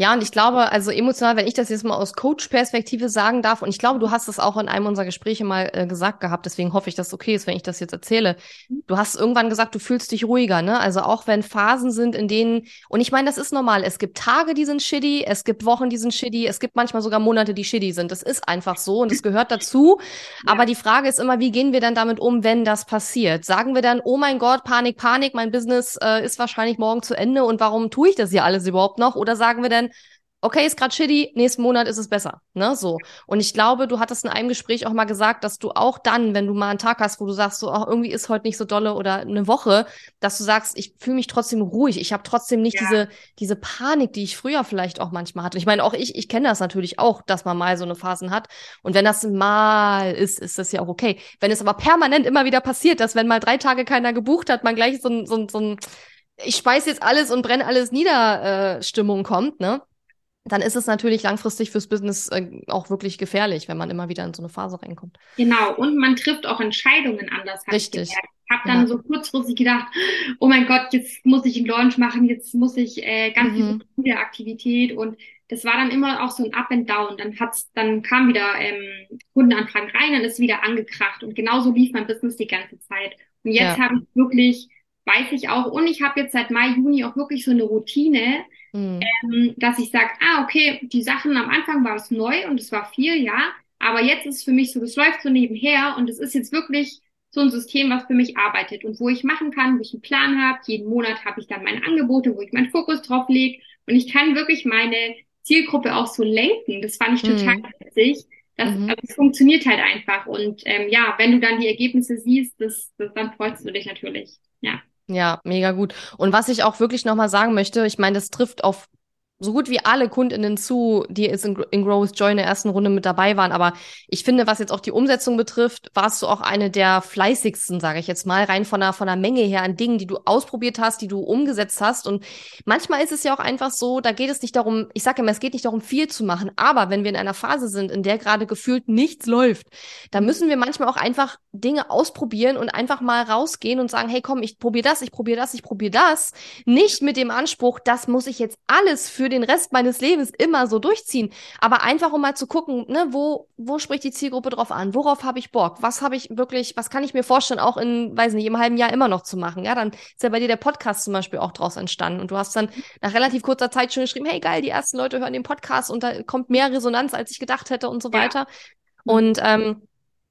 Ja, und ich glaube, also emotional, wenn ich das jetzt mal aus Coach-Perspektive sagen darf, und ich glaube, du hast es auch in einem unserer Gespräche mal äh, gesagt gehabt, deswegen hoffe ich, dass es okay ist, wenn ich das jetzt erzähle. Du hast irgendwann gesagt, du fühlst dich ruhiger, ne? Also auch wenn Phasen sind, in denen, und ich meine, das ist normal. Es gibt Tage, die sind shitty, es gibt Wochen, die sind shitty, es gibt manchmal sogar Monate, die shitty sind. Das ist einfach so und das gehört dazu. Ja. Aber die Frage ist immer, wie gehen wir dann damit um, wenn das passiert? Sagen wir dann, oh mein Gott, Panik, Panik, mein Business äh, ist wahrscheinlich morgen zu Ende und warum tue ich das hier alles überhaupt noch? Oder sagen wir dann, okay, ist gerade shitty, nächsten Monat ist es besser, ne, so. Und ich glaube, du hattest in einem Gespräch auch mal gesagt, dass du auch dann, wenn du mal einen Tag hast, wo du sagst, so, oh, irgendwie ist heute nicht so dolle oder eine Woche, dass du sagst, ich fühle mich trotzdem ruhig, ich habe trotzdem nicht ja. diese diese Panik, die ich früher vielleicht auch manchmal hatte. Ich meine, auch ich, ich kenne das natürlich auch, dass man mal so eine Phasen hat. Und wenn das mal ist, ist das ja auch okay. Wenn es aber permanent immer wieder passiert, dass wenn mal drei Tage keiner gebucht hat, man gleich so ein, so ein, so ein ich speis jetzt alles und brenne alles nieder äh, Stimmung kommt, ne? dann ist es natürlich langfristig fürs Business äh, auch wirklich gefährlich, wenn man immer wieder in so eine Phase reinkommt. Genau, und man trifft auch Entscheidungen anders. Richtig. Ich, ich habe dann ja. so kurzfristig gedacht, oh mein Gott, jetzt muss ich einen Launch machen, jetzt muss ich äh, ganz mhm. viel Aktivität und das war dann immer auch so ein Up and Down. Dann hat's, dann kam wieder ähm, Kundenanfragen rein, dann ist wieder angekracht und genauso lief mein Business die ganze Zeit. Und jetzt ja. habe ich wirklich, weiß ich auch, und ich habe jetzt seit Mai, Juni auch wirklich so eine Routine, Mhm. Ähm, dass ich sage, ah, okay, die Sachen am Anfang war es neu und es war viel, ja, aber jetzt ist es für mich so, das läuft so nebenher und es ist jetzt wirklich so ein System, was für mich arbeitet und wo ich machen kann, wo ich einen Plan habe. Jeden Monat habe ich dann meine Angebote, wo ich meinen Fokus drauf lege und ich kann wirklich meine Zielgruppe auch so lenken. Das fand ich total mhm. witzig. Das, mhm. also, es funktioniert halt einfach und ähm, ja, wenn du dann die Ergebnisse siehst, das, das, dann freust du dich natürlich. Ja. Ja, mega gut. Und was ich auch wirklich nochmal sagen möchte, ich meine, das trifft auf so gut wie alle Kundinnen zu, die jetzt in, in Grow with Joy in der ersten Runde mit dabei waren. Aber ich finde, was jetzt auch die Umsetzung betrifft, warst du auch eine der fleißigsten, sage ich jetzt mal, rein von der, von der Menge her an Dingen, die du ausprobiert hast, die du umgesetzt hast. Und manchmal ist es ja auch einfach so, da geht es nicht darum, ich sage immer, es geht nicht darum, viel zu machen. Aber wenn wir in einer Phase sind, in der gerade gefühlt nichts läuft, dann müssen wir manchmal auch einfach Dinge ausprobieren und einfach mal rausgehen und sagen, hey, komm, ich probiere das, ich probiere das, ich probiere das. Nicht mit dem Anspruch, das muss ich jetzt alles für den Rest meines Lebens immer so durchziehen. Aber einfach, um mal zu gucken, ne, wo, wo spricht die Zielgruppe drauf an? Worauf habe ich Bock? Was habe ich wirklich, was kann ich mir vorstellen, auch in, weiß nicht, im halben Jahr immer noch zu machen? Ja, dann ist ja bei dir der Podcast zum Beispiel auch draus entstanden. Und du hast dann nach relativ kurzer Zeit schon geschrieben, hey geil, die ersten Leute hören den Podcast und da kommt mehr Resonanz, als ich gedacht hätte und so weiter. Ja. Und ähm,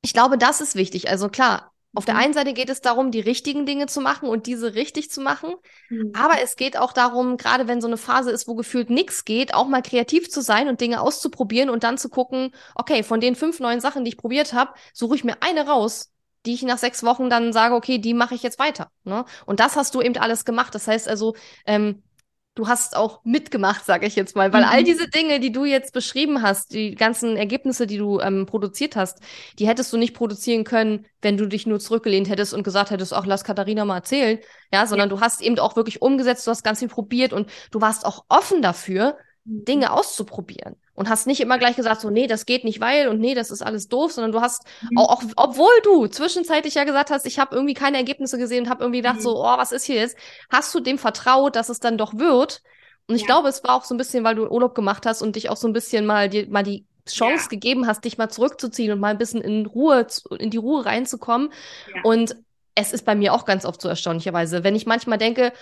ich glaube, das ist wichtig. Also klar, auf der mhm. einen Seite geht es darum, die richtigen Dinge zu machen und diese richtig zu machen. Mhm. Aber es geht auch darum, gerade wenn so eine Phase ist, wo gefühlt nichts geht, auch mal kreativ zu sein und Dinge auszuprobieren und dann zu gucken, okay, von den fünf neuen Sachen, die ich probiert habe, suche ich mir eine raus, die ich nach sechs Wochen dann sage, okay, die mache ich jetzt weiter. Ne? Und das hast du eben alles gemacht. Das heißt also, ähm, du hast auch mitgemacht, sage ich jetzt mal, weil mhm. all diese Dinge, die du jetzt beschrieben hast, die ganzen Ergebnisse, die du ähm, produziert hast, die hättest du nicht produzieren können, wenn du dich nur zurückgelehnt hättest und gesagt hättest, ach, lass Katharina mal erzählen, ja, sondern ja. du hast eben auch wirklich umgesetzt, du hast ganz viel probiert und du warst auch offen dafür. Dinge auszuprobieren und hast nicht immer gleich gesagt, so, nee, das geht nicht, weil und nee, das ist alles doof, sondern du hast mhm. auch, auch, obwohl du zwischenzeitlich ja gesagt hast, ich habe irgendwie keine Ergebnisse gesehen und habe irgendwie gedacht, mhm. so, oh, was ist hier jetzt? Hast du dem vertraut, dass es dann doch wird? Und ich ja. glaube, es war auch so ein bisschen, weil du Urlaub gemacht hast und dich auch so ein bisschen mal, dir, mal die Chance ja. gegeben hast, dich mal zurückzuziehen und mal ein bisschen in Ruhe, in die Ruhe reinzukommen. Ja. Und es ist bei mir auch ganz oft so erstaunlicherweise, wenn ich manchmal denke,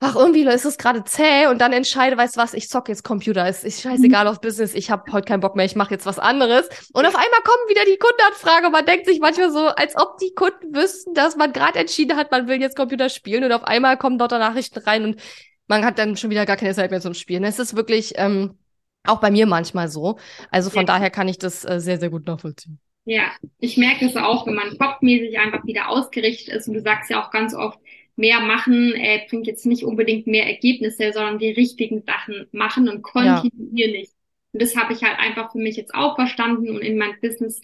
ach, irgendwie ist es gerade zäh und dann entscheide, weißt du was, ich zocke jetzt Computer. Es ist scheißegal auf Business, ich habe heute keinen Bock mehr, ich mache jetzt was anderes. Und auf einmal kommen wieder die Kundenanfrage. Man denkt sich manchmal so, als ob die Kunden wüssten, dass man gerade entschieden hat, man will jetzt Computer spielen und auf einmal kommen dort Nachrichten rein und man hat dann schon wieder gar keine Zeit mehr zum Spielen. Es ist wirklich ähm, auch bei mir manchmal so. Also von ja. daher kann ich das äh, sehr, sehr gut nachvollziehen. Ja, ich merke es auch, wenn man kopfmäßig einfach wieder ausgerichtet ist und du sagst ja auch ganz oft, mehr machen äh, bringt jetzt nicht unbedingt mehr Ergebnisse, sondern die richtigen Sachen machen und kontinuierlich. Ja. Und das habe ich halt einfach für mich jetzt auch verstanden und in mein Business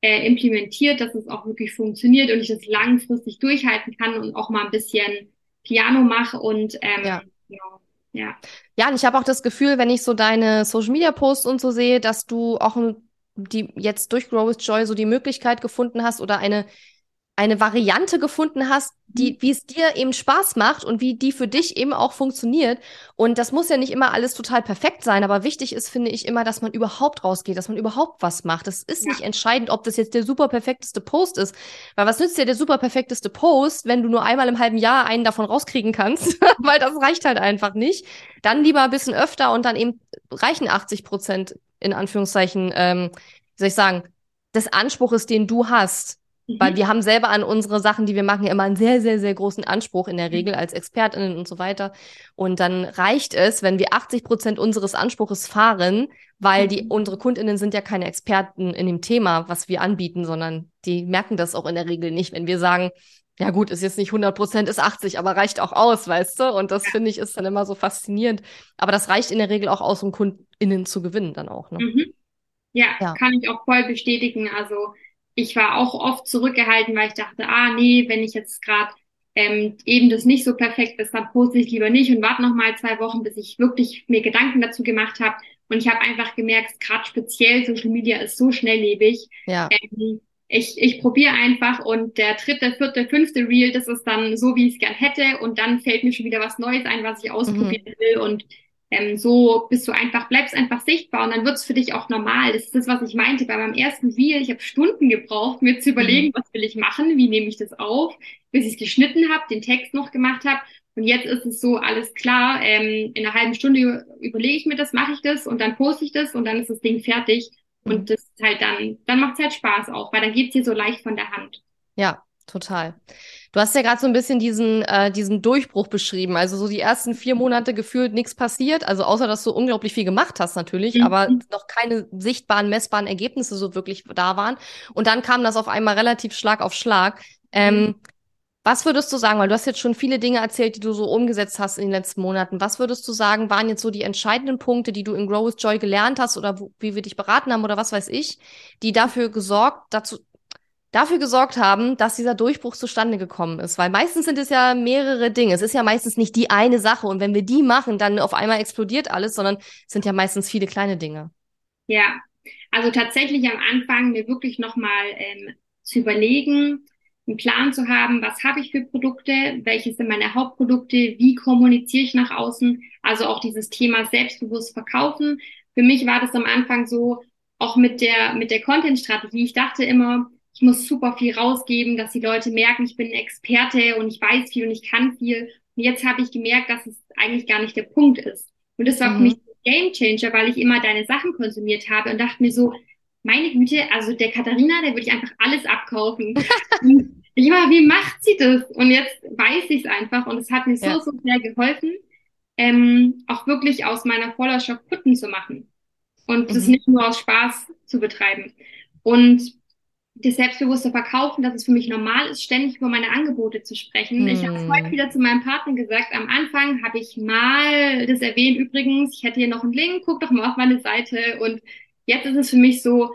äh, implementiert, dass es auch wirklich funktioniert und ich das langfristig durchhalten kann und auch mal ein bisschen Piano mache und ähm, ja. ja. Ja. Ja, und ich habe auch das Gefühl, wenn ich so deine Social Media Posts und so sehe, dass du auch die jetzt durch Grow with Joy so die Möglichkeit gefunden hast oder eine eine Variante gefunden hast, die, mhm. wie es dir eben Spaß macht und wie die für dich eben auch funktioniert. Und das muss ja nicht immer alles total perfekt sein, aber wichtig ist, finde ich, immer, dass man überhaupt rausgeht, dass man überhaupt was macht. Es ist ja. nicht entscheidend, ob das jetzt der super perfekteste Post ist. Weil was nützt dir der super perfekteste Post, wenn du nur einmal im halben Jahr einen davon rauskriegen kannst? Weil das reicht halt einfach nicht. Dann lieber ein bisschen öfter und dann eben reichen 80 Prozent in Anführungszeichen, ähm, wie soll ich sagen, des Anspruches, den du hast Mhm. Weil wir haben selber an unsere Sachen, die wir machen, ja immer einen sehr, sehr, sehr großen Anspruch in der mhm. Regel als ExpertInnen und so weiter. Und dann reicht es, wenn wir 80 Prozent unseres Anspruches fahren, weil die, mhm. unsere KundInnen sind ja keine Experten in dem Thema, was wir anbieten, sondern die merken das auch in der Regel nicht, wenn wir sagen, ja gut, ist jetzt nicht 100 Prozent, ist 80, aber reicht auch aus, weißt du? Und das finde ich ist dann immer so faszinierend. Aber das reicht in der Regel auch aus, um KundInnen zu gewinnen dann auch. Ne? Mhm. Ja, ja, kann ich auch voll bestätigen. Also ich war auch oft zurückgehalten, weil ich dachte, ah nee, wenn ich jetzt gerade ähm, eben das nicht so perfekt ist, dann poste ich lieber nicht und warte noch mal zwei Wochen, bis ich wirklich mir Gedanken dazu gemacht habe. Und ich habe einfach gemerkt, gerade speziell Social Media ist so schnelllebig. Ja. Ähm, ich, ich probiere einfach und der dritte, vierte, fünfte Reel, das ist dann so, wie ich es gern hätte und dann fällt mir schon wieder was Neues ein, was ich ausprobieren mhm. will und ähm, so bist du einfach, bleibst einfach sichtbar und dann wird's für dich auch normal. Das ist das, was ich meinte bei meinem ersten Reel. Ich habe Stunden gebraucht, mir zu überlegen, mhm. was will ich machen, wie nehme ich das auf, bis ich es geschnitten habe, den Text noch gemacht habe. Und jetzt ist es so, alles klar, ähm, in einer halben Stunde überlege ich mir das, mache ich das und dann poste ich das und dann ist das Ding fertig. Und mhm. das ist halt dann, dann macht es halt Spaß auch, weil dann geht's dir so leicht von der Hand. Ja, total. Du hast ja gerade so ein bisschen diesen, äh, diesen Durchbruch beschrieben. Also so die ersten vier Monate gefühlt nichts passiert. Also außer, dass du unglaublich viel gemacht hast natürlich, mhm. aber noch keine sichtbaren, messbaren Ergebnisse so wirklich da waren. Und dann kam das auf einmal relativ Schlag auf Schlag. Ähm, mhm. Was würdest du sagen, weil du hast jetzt schon viele Dinge erzählt, die du so umgesetzt hast in den letzten Monaten. Was würdest du sagen, waren jetzt so die entscheidenden Punkte, die du in Grow with Joy gelernt hast oder wo, wie wir dich beraten haben oder was weiß ich, die dafür gesorgt, dazu, dafür gesorgt haben, dass dieser Durchbruch zustande gekommen ist. Weil meistens sind es ja mehrere Dinge. Es ist ja meistens nicht die eine Sache. Und wenn wir die machen, dann auf einmal explodiert alles, sondern es sind ja meistens viele kleine Dinge. Ja, also tatsächlich am Anfang mir wirklich nochmal ähm, zu überlegen, einen Plan zu haben, was habe ich für Produkte, welche sind meine Hauptprodukte, wie kommuniziere ich nach außen, also auch dieses Thema selbstbewusst verkaufen. Für mich war das am Anfang so, auch mit der, mit der Content-Strategie. Ich dachte immer, ich muss super viel rausgeben, dass die Leute merken, ich bin Experte und ich weiß viel und ich kann viel. Und jetzt habe ich gemerkt, dass es eigentlich gar nicht der Punkt ist. Und das war mhm. für mich ein Game Changer, weil ich immer deine Sachen konsumiert habe und dachte mir so, meine Güte, also der Katharina, der würde ich einfach alles abkaufen. ich war, wie macht sie das? Und jetzt weiß ich es einfach und es hat mir so, ja. so sehr geholfen, ähm, auch wirklich aus meiner Followerschaft Kunden zu machen und mhm. das nicht nur aus Spaß zu betreiben. Und das selbstbewusste Verkaufen, dass es für mich normal ist, ständig über meine Angebote zu sprechen. Hm. Ich habe es heute wieder zu meinem Partner gesagt. Am Anfang habe ich mal das erwähnt. Übrigens, ich hätte hier noch einen Link, guck doch mal auf meine Seite. Und jetzt ist es für mich so,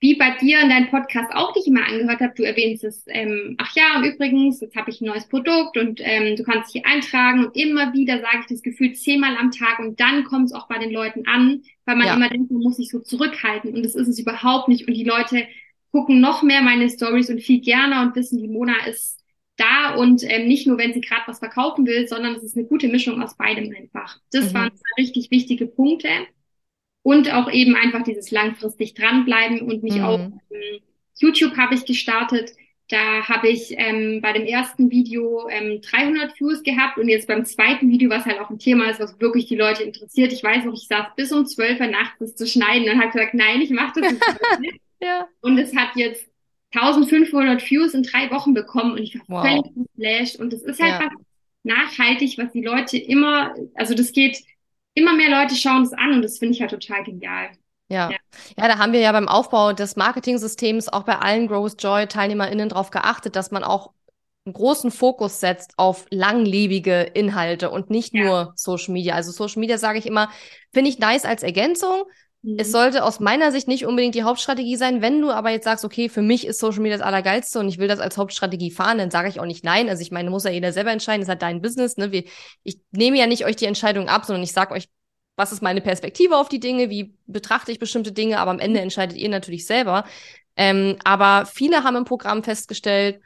wie bei dir in deinem Podcast auch dich immer angehört habe, du erwähnst es, ähm, ach ja, und übrigens, jetzt habe ich ein neues Produkt und ähm, du kannst dich hier eintragen und immer wieder sage ich das Gefühl zehnmal am Tag und dann kommt es auch bei den Leuten an, weil man ja. immer denkt, man muss sich so zurückhalten und das ist es überhaupt nicht und die Leute gucken noch mehr meine Stories und viel gerne und wissen, die Mona ist da und ähm, nicht nur, wenn sie gerade was verkaufen will, sondern es ist eine gute Mischung aus beidem einfach. Das mhm. waren zwei richtig wichtige Punkte. Und auch eben einfach dieses langfristig dranbleiben und mich mhm. auch ähm, YouTube habe ich gestartet. Da habe ich ähm, bei dem ersten Video ähm, 300 Views gehabt und jetzt beim zweiten Video, was halt auch ein Thema ist, was wirklich die Leute interessiert. Ich weiß noch, ich saß bis um 12 Uhr nachts, das zu schneiden und habe gesagt, nein, ich mache das nicht. Ja. Und es hat jetzt 1500 Views in drei Wochen bekommen und ich war wow. völlig geflasht. Und das ist halt ja. was nachhaltig, was die Leute immer, also das geht, immer mehr Leute schauen es an und das finde ich halt total genial. Ja. ja. ja, da haben wir ja beim Aufbau des Marketing-Systems auch bei allen Growth Joy TeilnehmerInnen darauf geachtet, dass man auch einen großen Fokus setzt auf langlebige Inhalte und nicht ja. nur Social Media. Also Social Media sage ich immer, finde ich nice als Ergänzung. Mhm. Es sollte aus meiner Sicht nicht unbedingt die Hauptstrategie sein. Wenn du aber jetzt sagst, okay, für mich ist Social Media das Allergeilste und ich will das als Hauptstrategie fahren, dann sage ich auch nicht nein. Also ich meine, muss ja jeder selber entscheiden, das ist halt dein Business. Ne? Wir, ich nehme ja nicht euch die Entscheidung ab, sondern ich sage euch, was ist meine Perspektive auf die Dinge, wie betrachte ich bestimmte Dinge, aber am Ende mhm. entscheidet ihr natürlich selber. Ähm, aber viele haben im Programm festgestellt,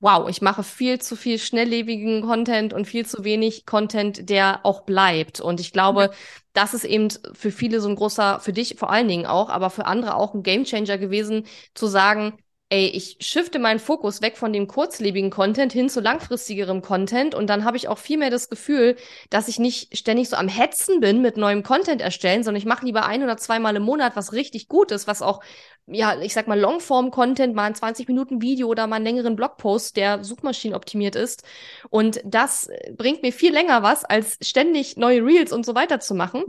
wow, ich mache viel zu viel schnelllebigen Content und viel zu wenig Content, der auch bleibt. Und ich glaube, das ist eben für viele so ein großer, für dich vor allen Dingen auch, aber für andere auch ein Gamechanger gewesen, zu sagen, ey, ich shifte meinen Fokus weg von dem kurzlebigen Content hin zu langfristigerem Content und dann habe ich auch viel mehr das Gefühl, dass ich nicht ständig so am Hetzen bin mit neuem Content erstellen, sondern ich mache lieber ein oder zweimal im Monat was richtig Gutes, was auch, ja, ich sag mal Longform-Content, mal ein 20 Minuten Video oder mal einen längeren Blogpost, der Suchmaschinen optimiert ist. Und das bringt mir viel länger was, als ständig neue Reels und so weiter zu machen.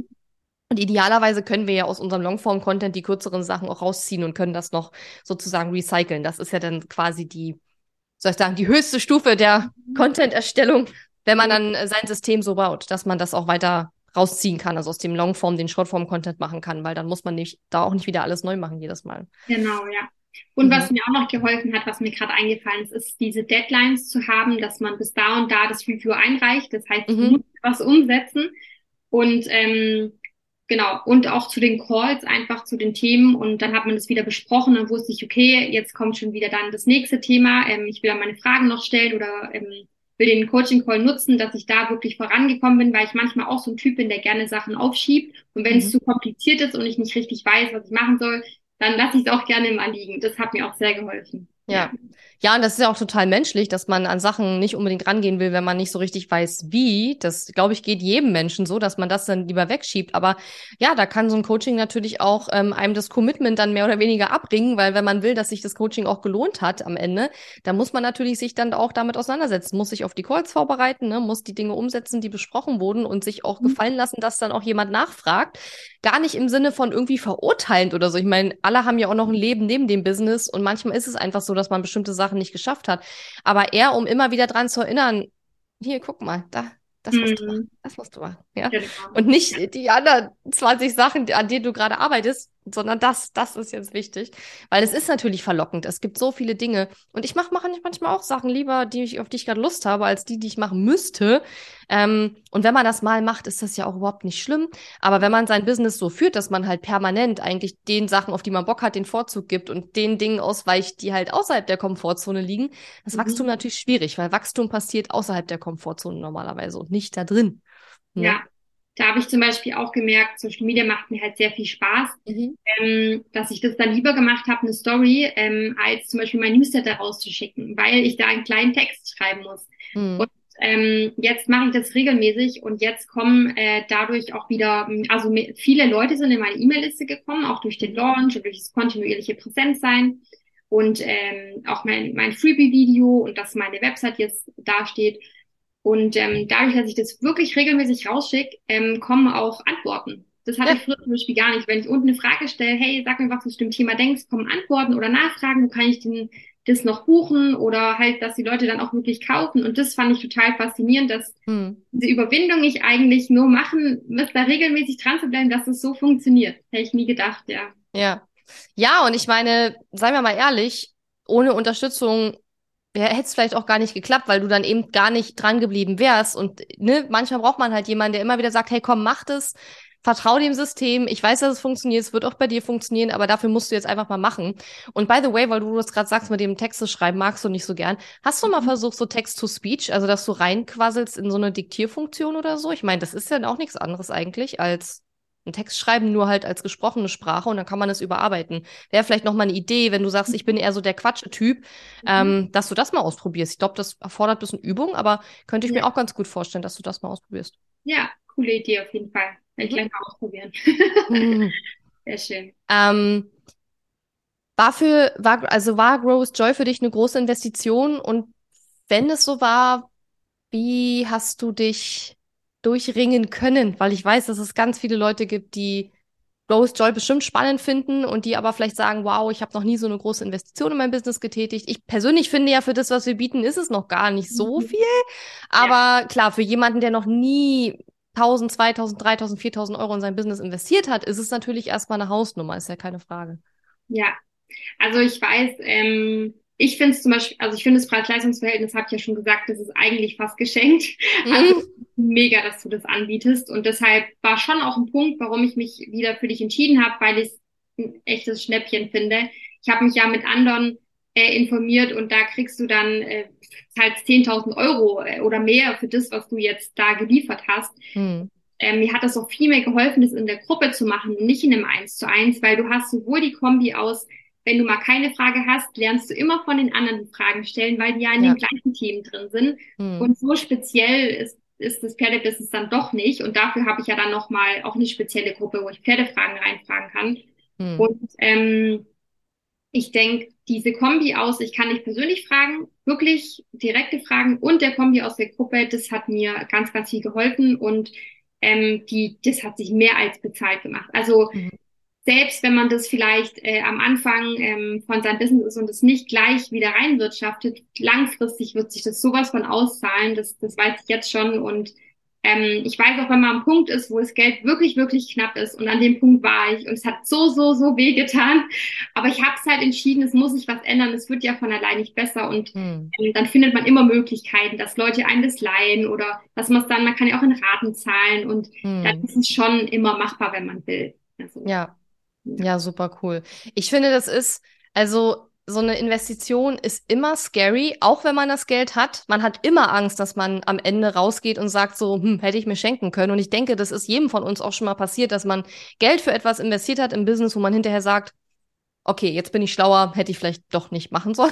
Und idealerweise können wir ja aus unserem Longform-Content die kürzeren Sachen auch rausziehen und können das noch sozusagen recyceln. Das ist ja dann quasi die, soll ich sagen, die höchste Stufe der Content-Erstellung, wenn man dann äh, sein System so baut, dass man das auch weiter rausziehen kann, also aus dem Longform den Shortform-Content machen kann, weil dann muss man nicht, da auch nicht wieder alles neu machen jedes Mal. Genau, ja. Und mhm. was mir auch noch geholfen hat, was mir gerade eingefallen ist, ist diese Deadlines zu haben, dass man bis da und da das Review einreicht. Das heißt, mhm. muss was umsetzen. Und ähm, Genau, und auch zu den Calls, einfach zu den Themen. Und dann hat man das wieder besprochen. Dann wusste ich, okay, jetzt kommt schon wieder dann das nächste Thema. Ähm, ich will dann meine Fragen noch stellen oder ähm, will den Coaching-Call nutzen, dass ich da wirklich vorangekommen bin, weil ich manchmal auch so ein Typ bin, der gerne Sachen aufschiebt. Und wenn mhm. es zu kompliziert ist und ich nicht richtig weiß, was ich machen soll, dann lasse ich es auch gerne immer liegen. Das hat mir auch sehr geholfen. Ja. Ja, und das ist ja auch total menschlich, dass man an Sachen nicht unbedingt rangehen will, wenn man nicht so richtig weiß, wie. Das, glaube ich, geht jedem Menschen so, dass man das dann lieber wegschiebt. Aber ja, da kann so ein Coaching natürlich auch ähm, einem das Commitment dann mehr oder weniger abbringen, weil wenn man will, dass sich das Coaching auch gelohnt hat am Ende, dann muss man natürlich sich dann auch damit auseinandersetzen, muss sich auf die Calls vorbereiten, ne, muss die Dinge umsetzen, die besprochen wurden und sich auch mhm. gefallen lassen, dass dann auch jemand nachfragt. Gar nicht im Sinne von irgendwie verurteilend oder so. Ich meine, alle haben ja auch noch ein Leben neben dem Business und manchmal ist es einfach so, dass man bestimmte Sachen nicht geschafft hat. Aber eher, um immer wieder dran zu erinnern, hier, guck mal, da, das musst du mhm. machen. Das musst du machen. Ja? Genau. Und nicht die anderen 20 Sachen, an denen du gerade arbeitest, sondern das, das ist jetzt wichtig. Weil es ist natürlich verlockend. Es gibt so viele Dinge. Und ich mache mach manchmal auch Sachen lieber, die ich, auf die ich gerade Lust habe, als die, die ich machen müsste. Ähm, und wenn man das mal macht, ist das ja auch überhaupt nicht schlimm. Aber wenn man sein Business so führt, dass man halt permanent eigentlich den Sachen, auf die man Bock hat, den Vorzug gibt und den Dingen ausweicht, die halt außerhalb der Komfortzone liegen, ist mhm. Wachstum natürlich schwierig, weil Wachstum passiert außerhalb der Komfortzone normalerweise und nicht da drin. Ne? Ja, da habe ich zum Beispiel auch gemerkt, Social Media macht mir halt sehr viel Spaß, mhm. ähm, dass ich das dann lieber gemacht habe, eine Story, ähm, als zum Beispiel mein Newsletter rauszuschicken, weil ich da einen kleinen Text schreiben muss. Mhm. Und ähm, jetzt mache ich das regelmäßig und jetzt kommen äh, dadurch auch wieder, also viele Leute sind in meine E-Mail-Liste gekommen, auch durch den Launch und durch das kontinuierliche Präsenzsein und ähm, auch mein, mein Freebie-Video und dass meine Website jetzt dasteht. Und ähm, dadurch, dass ich das wirklich regelmäßig rausschicke, ähm, kommen auch Antworten. Das hatte ja. ich früher zum Beispiel gar nicht. Wenn ich unten eine Frage stelle, hey, sag mir, was du zu dem Thema denkst, kommen Antworten oder Nachfragen, wo kann ich denn das noch buchen oder halt, dass die Leute dann auch wirklich kaufen. Und das fand ich total faszinierend, dass hm. diese Überwindung ich eigentlich nur machen muss, da regelmäßig dran zu bleiben, dass es so funktioniert. Hätte ich nie gedacht, ja. Ja. Ja, und ich meine, seien wir mal ehrlich, ohne Unterstützung hätte es vielleicht auch gar nicht geklappt, weil du dann eben gar nicht dran geblieben wärst. Und ne, manchmal braucht man halt jemanden, der immer wieder sagt, hey, komm, mach das, vertrau dem System. Ich weiß, dass es funktioniert, es wird auch bei dir funktionieren, aber dafür musst du jetzt einfach mal machen. Und by the way, weil du das gerade sagst, mit dem Texte schreiben magst du nicht so gern. Hast du mal mhm. versucht, so Text-to-Speech, also dass du reinquasselst in so eine Diktierfunktion oder so? Ich meine, das ist ja auch nichts anderes eigentlich als einen Text schreiben, nur halt als gesprochene Sprache und dann kann man es überarbeiten. Wäre vielleicht noch mal eine Idee, wenn du sagst, ich bin eher so der Quatsch-Typ, mhm. ähm, dass du das mal ausprobierst. Ich glaube, das erfordert ein bisschen Übung, aber könnte ich ja. mir auch ganz gut vorstellen, dass du das mal ausprobierst. Ja, coole Idee auf jeden Fall. Werde ich mhm. gleich mal ausprobieren. mhm. Sehr schön. Ähm, war für, war, also war Grow with Joy für dich eine große Investition und wenn es so war, wie hast du dich durchringen können? Weil ich weiß, dass es ganz viele Leute gibt, die Rose Joy bestimmt spannend finden und die aber vielleicht sagen, wow, ich habe noch nie so eine große Investition in mein Business getätigt. Ich persönlich finde ja, für das, was wir bieten, ist es noch gar nicht so mhm. viel. Aber ja. klar, für jemanden, der noch nie 1000, 2000, 3000, 4000 Euro in sein Business investiert hat, ist es natürlich erstmal eine Hausnummer, ist ja keine Frage. Ja, also ich weiß, ähm, ich finde es zum Beispiel, also ich finde das Preis-Leistungs-Verhältnis, habe ich ja schon gesagt, das ist eigentlich fast geschenkt. Mhm. Also mega, dass du das anbietest. Und deshalb war schon auch ein Punkt, warum ich mich wieder für dich entschieden habe, weil ich es ein echtes Schnäppchen finde. Ich habe mich ja mit anderen äh, informiert und da kriegst du dann äh, zahlst 10.000 Euro äh, oder mehr für das, was du jetzt da geliefert hast. Mhm. Ähm, mir hat das auch viel mehr geholfen, das in der Gruppe zu machen, nicht in einem Eins zu eins, weil du hast sowohl die Kombi aus wenn du mal keine Frage hast, lernst du immer von den anderen die Fragen stellen, weil die ja in ja. den gleichen Themen drin sind. Hm. Und so speziell ist, ist das Pferdebusiness dann doch nicht. Und dafür habe ich ja dann nochmal auch eine spezielle Gruppe, wo ich Pferdefragen reinfragen kann. Hm. Und ähm, ich denke, diese Kombi aus, ich kann dich persönlich fragen, wirklich direkte Fragen und der Kombi aus der Gruppe, das hat mir ganz, ganz viel geholfen und ähm, die, das hat sich mehr als bezahlt gemacht. Also mhm selbst wenn man das vielleicht äh, am Anfang ähm, von seinem Business ist und es nicht gleich wieder reinwirtschaftet, langfristig wird sich das sowas von auszahlen, das, das weiß ich jetzt schon. Und ähm, ich weiß auch, wenn man am Punkt ist, wo das Geld wirklich, wirklich knapp ist und an dem Punkt war ich und es hat so, so, so weh getan. Aber ich habe es halt entschieden, es muss sich was ändern, es wird ja von allein nicht besser und hm. ähm, dann findet man immer Möglichkeiten, dass Leute einem das leihen oder dass man es dann, man kann ja auch in Raten zahlen und hm. dann ist es schon immer machbar, wenn man will. Also, ja, ja, super cool. Ich finde, das ist, also so eine Investition ist immer scary, auch wenn man das Geld hat. Man hat immer Angst, dass man am Ende rausgeht und sagt so, hm, hätte ich mir schenken können. Und ich denke, das ist jedem von uns auch schon mal passiert, dass man Geld für etwas investiert hat im Business, wo man hinterher sagt, okay, jetzt bin ich schlauer, hätte ich vielleicht doch nicht machen sollen.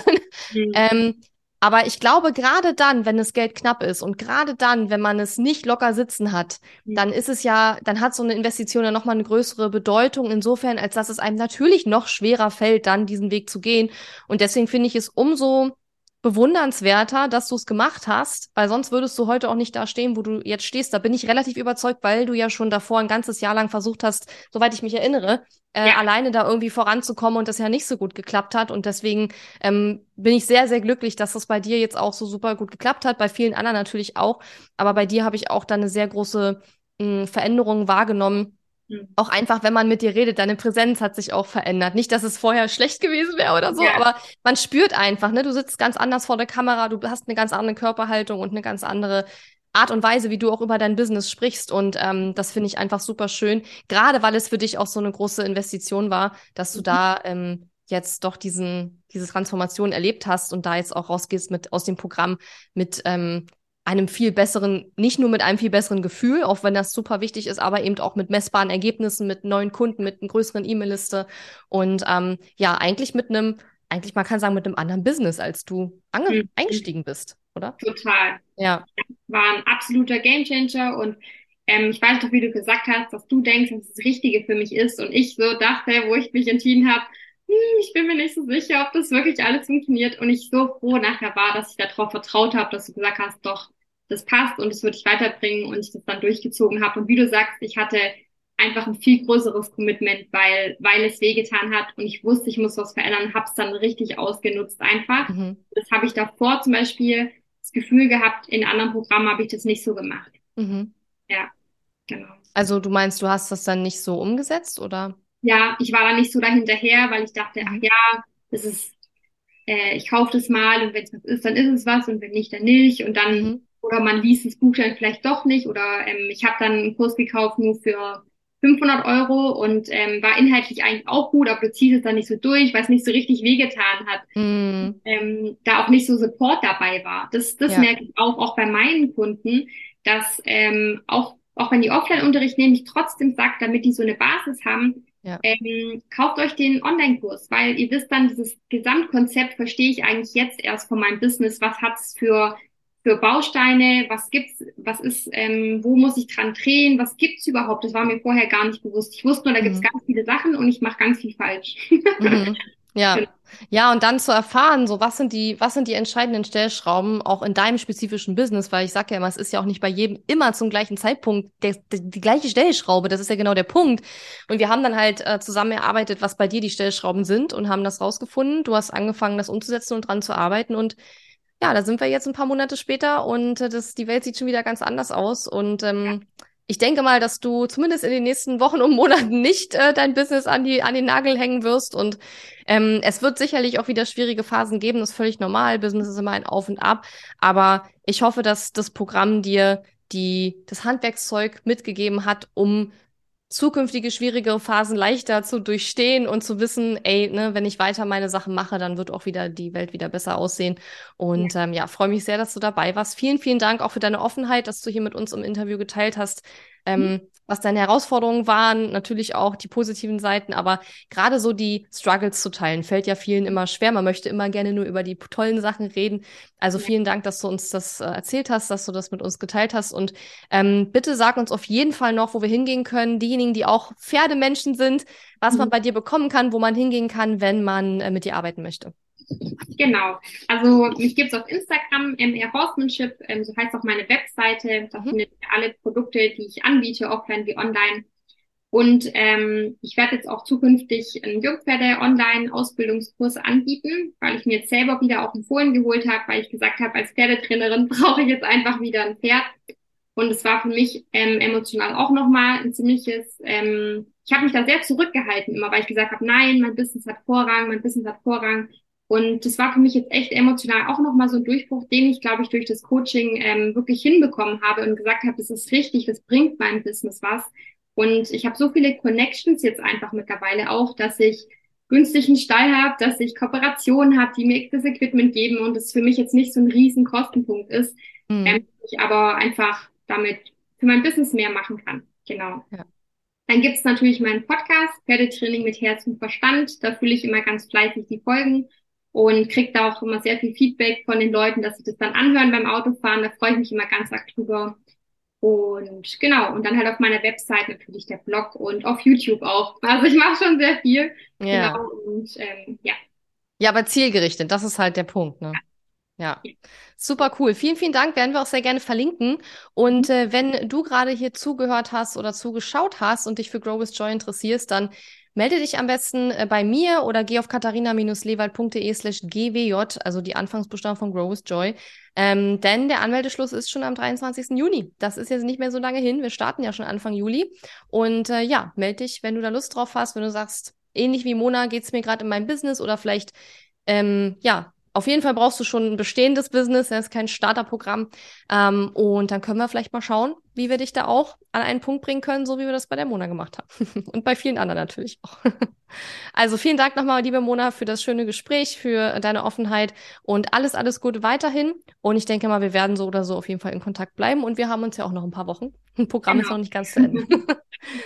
Mhm. ähm, aber ich glaube, gerade dann, wenn das Geld knapp ist und gerade dann, wenn man es nicht locker sitzen hat, mhm. dann ist es ja, dann hat so eine Investition ja nochmal eine größere Bedeutung insofern, als dass es einem natürlich noch schwerer fällt, dann diesen Weg zu gehen. Und deswegen finde ich es umso bewundernswerter, dass du es gemacht hast, weil sonst würdest du heute auch nicht da stehen, wo du jetzt stehst. Da bin ich relativ überzeugt, weil du ja schon davor ein ganzes Jahr lang versucht hast, soweit ich mich erinnere, äh, ja. alleine da irgendwie voranzukommen und das ja nicht so gut geklappt hat. Und deswegen ähm, bin ich sehr, sehr glücklich, dass das bei dir jetzt auch so super gut geklappt hat, bei vielen anderen natürlich auch. Aber bei dir habe ich auch da eine sehr große mh, Veränderung wahrgenommen hm. Auch einfach, wenn man mit dir redet, deine Präsenz hat sich auch verändert. Nicht, dass es vorher schlecht gewesen wäre oder so, ja. aber man spürt einfach, ne, du sitzt ganz anders vor der Kamera, du hast eine ganz andere Körperhaltung und eine ganz andere Art und Weise, wie du auch über dein Business sprichst. Und ähm, das finde ich einfach super schön. Gerade weil es für dich auch so eine große Investition war, dass du mhm. da ähm, jetzt doch diesen, diese Transformation erlebt hast und da jetzt auch rausgehst mit aus dem Programm mit ähm, einem viel besseren, nicht nur mit einem viel besseren Gefühl, auch wenn das super wichtig ist, aber eben auch mit messbaren Ergebnissen, mit neuen Kunden, mit einer größeren E-Mail-Liste und ähm, ja, eigentlich mit einem, eigentlich man kann sagen, mit einem anderen Business, als du mhm. eingestiegen bist, oder? Total. Ja. War ein absoluter Gamechanger und ähm, ich weiß doch, wie du gesagt hast, dass du denkst, dass das Richtige für mich ist und ich so dachte, wo ich mich entschieden habe, ich bin mir nicht so sicher, ob das wirklich alles funktioniert und ich so froh nachher war, dass ich darauf vertraut habe, dass du gesagt hast, doch, das passt und es würde ich weiterbringen und ich das dann durchgezogen habe. Und wie du sagst, ich hatte einfach ein viel größeres Commitment, weil, weil es wehgetan hat und ich wusste, ich muss was verändern, habe es dann richtig ausgenutzt einfach. Mhm. Das habe ich davor zum Beispiel das Gefühl gehabt, in anderen Programmen habe ich das nicht so gemacht. Mhm. Ja, genau. Also du meinst, du hast das dann nicht so umgesetzt oder? Ja, ich war da nicht so dahinterher, weil ich dachte, ach mhm. ja, das ist, äh, ich kaufe das mal und wenn es was ist, dann ist es was und wenn nicht, dann nicht. Und dann mhm oder man liest das Buch dann vielleicht doch nicht oder ähm, ich habe dann einen Kurs gekauft nur für 500 Euro und ähm, war inhaltlich eigentlich auch gut, aber du ziehst es dann nicht so durch, weil es nicht so richtig wehgetan hat. Mm. Ähm, da auch nicht so Support dabei war. Das, das ja. merke ich auch, auch bei meinen Kunden, dass ähm, auch auch wenn die Offline-Unterricht nehmen, ich trotzdem sage, damit die so eine Basis haben, ja. ähm, kauft euch den Online-Kurs, weil ihr wisst dann, dieses Gesamtkonzept verstehe ich eigentlich jetzt erst von meinem Business. Was hat's für für Bausteine, was gibt's, was ist, ähm, wo muss ich dran drehen, was gibt's überhaupt? Das war mir vorher gar nicht bewusst. Ich wusste nur, da mhm. gibt's ganz viele Sachen und ich mache ganz viel falsch. Mhm. Ja. Genau. Ja, und dann zu erfahren, so was sind die, was sind die entscheidenden Stellschrauben auch in deinem spezifischen Business, weil ich sage ja immer, es ist ja auch nicht bei jedem immer zum gleichen Zeitpunkt der, der, die gleiche Stellschraube, das ist ja genau der Punkt. Und wir haben dann halt äh, zusammen erarbeitet, was bei dir die Stellschrauben sind und haben das rausgefunden. Du hast angefangen, das umzusetzen und dran zu arbeiten und ja, da sind wir jetzt ein paar Monate später und äh, das, die Welt sieht schon wieder ganz anders aus. Und ähm, ja. Ich denke mal, dass du zumindest in den nächsten Wochen und Monaten nicht äh, dein Business an, die, an den Nagel hängen wirst. Und ähm, es wird sicherlich auch wieder schwierige Phasen geben, das ist völlig normal. Business ist immer ein Auf und Ab. Aber ich hoffe, dass das Programm dir die das Handwerkszeug mitgegeben hat, um zukünftige schwierigere Phasen leichter zu durchstehen und zu wissen, ey, ne, wenn ich weiter meine Sachen mache, dann wird auch wieder die Welt wieder besser aussehen. Und ja, ähm, ja freue mich sehr, dass du dabei warst. Vielen, vielen Dank auch für deine Offenheit, dass du hier mit uns im Interview geteilt hast. Ähm, mhm was deine Herausforderungen waren, natürlich auch die positiven Seiten, aber gerade so die Struggles zu teilen, fällt ja vielen immer schwer. Man möchte immer gerne nur über die tollen Sachen reden. Also vielen Dank, dass du uns das äh, erzählt hast, dass du das mit uns geteilt hast. Und ähm, bitte sag uns auf jeden Fall noch, wo wir hingehen können. Diejenigen, die auch Pferdemenschen sind, was mhm. man bei dir bekommen kann, wo man hingehen kann, wenn man äh, mit dir arbeiten möchte. Genau. Also mich gibt es auf Instagram, MR Horsemanship, ähm, so heißt auch meine Webseite. Da mhm. findet ihr alle Produkte, die ich anbiete, offline wie online. Und ähm, ich werde jetzt auch zukünftig einen Jungpferde-Online-Ausbildungskurs anbieten, weil ich mir jetzt selber wieder auch ein Fohlen geholt habe, weil ich gesagt habe, als Pferdetrainerin brauche ich jetzt einfach wieder ein Pferd. Und es war für mich ähm, emotional auch nochmal ein ziemliches, ähm, ich habe mich da sehr zurückgehalten, immer weil ich gesagt habe, nein, mein Business hat Vorrang, mein Business hat Vorrang. Und das war für mich jetzt echt emotional auch nochmal so ein Durchbruch, den ich, glaube ich, durch das Coaching ähm, wirklich hinbekommen habe und gesagt habe, das ist richtig, das bringt meinem Business was. Und ich habe so viele Connections jetzt einfach mittlerweile auch, dass ich günstigen Stall habe, dass ich Kooperationen habe, die mir das Equipment geben und es für mich jetzt nicht so ein riesen Kostenpunkt ist, mhm. ähm, ich aber einfach damit für mein Business mehr machen kann. Genau. Ja. Dann gibt's natürlich meinen Podcast, Pferdetraining mit Herz und Verstand. Da fühle ich immer ganz fleißig die Folgen und kriege da auch immer sehr viel Feedback von den Leuten, dass sie das dann anhören beim Autofahren. Da freue ich mich immer ganz arg drüber. Und genau, und dann halt auf meiner Website natürlich der Blog und auf YouTube auch. Also ich mache schon sehr viel. Ja. Genau, und ähm, ja. Ja, aber zielgerichtet, das ist halt der Punkt, ne? Ja. ja. Super cool. Vielen, vielen Dank. Werden wir auch sehr gerne verlinken. Und mhm. äh, wenn du gerade hier zugehört hast oder zugeschaut hast und dich für Grow with Joy interessierst, dann Melde dich am besten äh, bei mir oder geh auf katharina-lewald.de slash gwj, also die Anfangsbuchstaben von Grow with Joy. Ähm, denn der Anmeldeschluss ist schon am 23. Juni. Das ist jetzt nicht mehr so lange hin. Wir starten ja schon Anfang Juli. Und äh, ja, melde dich, wenn du da Lust drauf hast, wenn du sagst, ähnlich wie Mona geht es mir gerade in meinem Business oder vielleicht ähm, ja, auf jeden Fall brauchst du schon ein bestehendes Business, das ist kein Starterprogramm. Ähm, und dann können wir vielleicht mal schauen, wie wir dich da auch an einen Punkt bringen können, so wie wir das bei der Mona gemacht haben. und bei vielen anderen natürlich auch. also vielen Dank nochmal, liebe Mona, für das schöne Gespräch, für deine Offenheit und alles, alles Gute weiterhin. Und ich denke mal, wir werden so oder so auf jeden Fall in Kontakt bleiben. Und wir haben uns ja auch noch ein paar Wochen. Ein Programm genau. ist noch nicht ganz zu Ende. ja.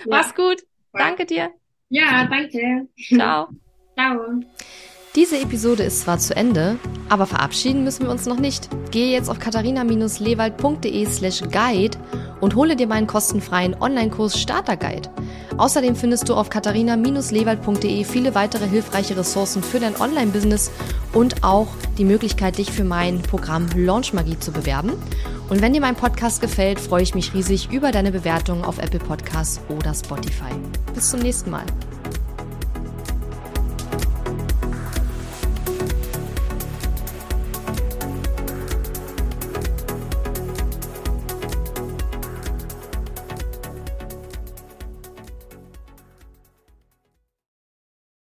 Mach's gut. Danke dir. Ja, danke. Ciao. Ciao. Diese Episode ist zwar zu Ende, aber verabschieden müssen wir uns noch nicht. Gehe jetzt auf katharina-lewald.de slash guide und hole dir meinen kostenfreien Online-Kurs Starter Guide. Außerdem findest du auf katharina-lewald.de viele weitere hilfreiche Ressourcen für dein Online-Business und auch die Möglichkeit, dich für mein Programm Launch Magie zu bewerben. Und wenn dir mein Podcast gefällt, freue ich mich riesig über deine Bewertungen auf Apple Podcasts oder Spotify. Bis zum nächsten Mal.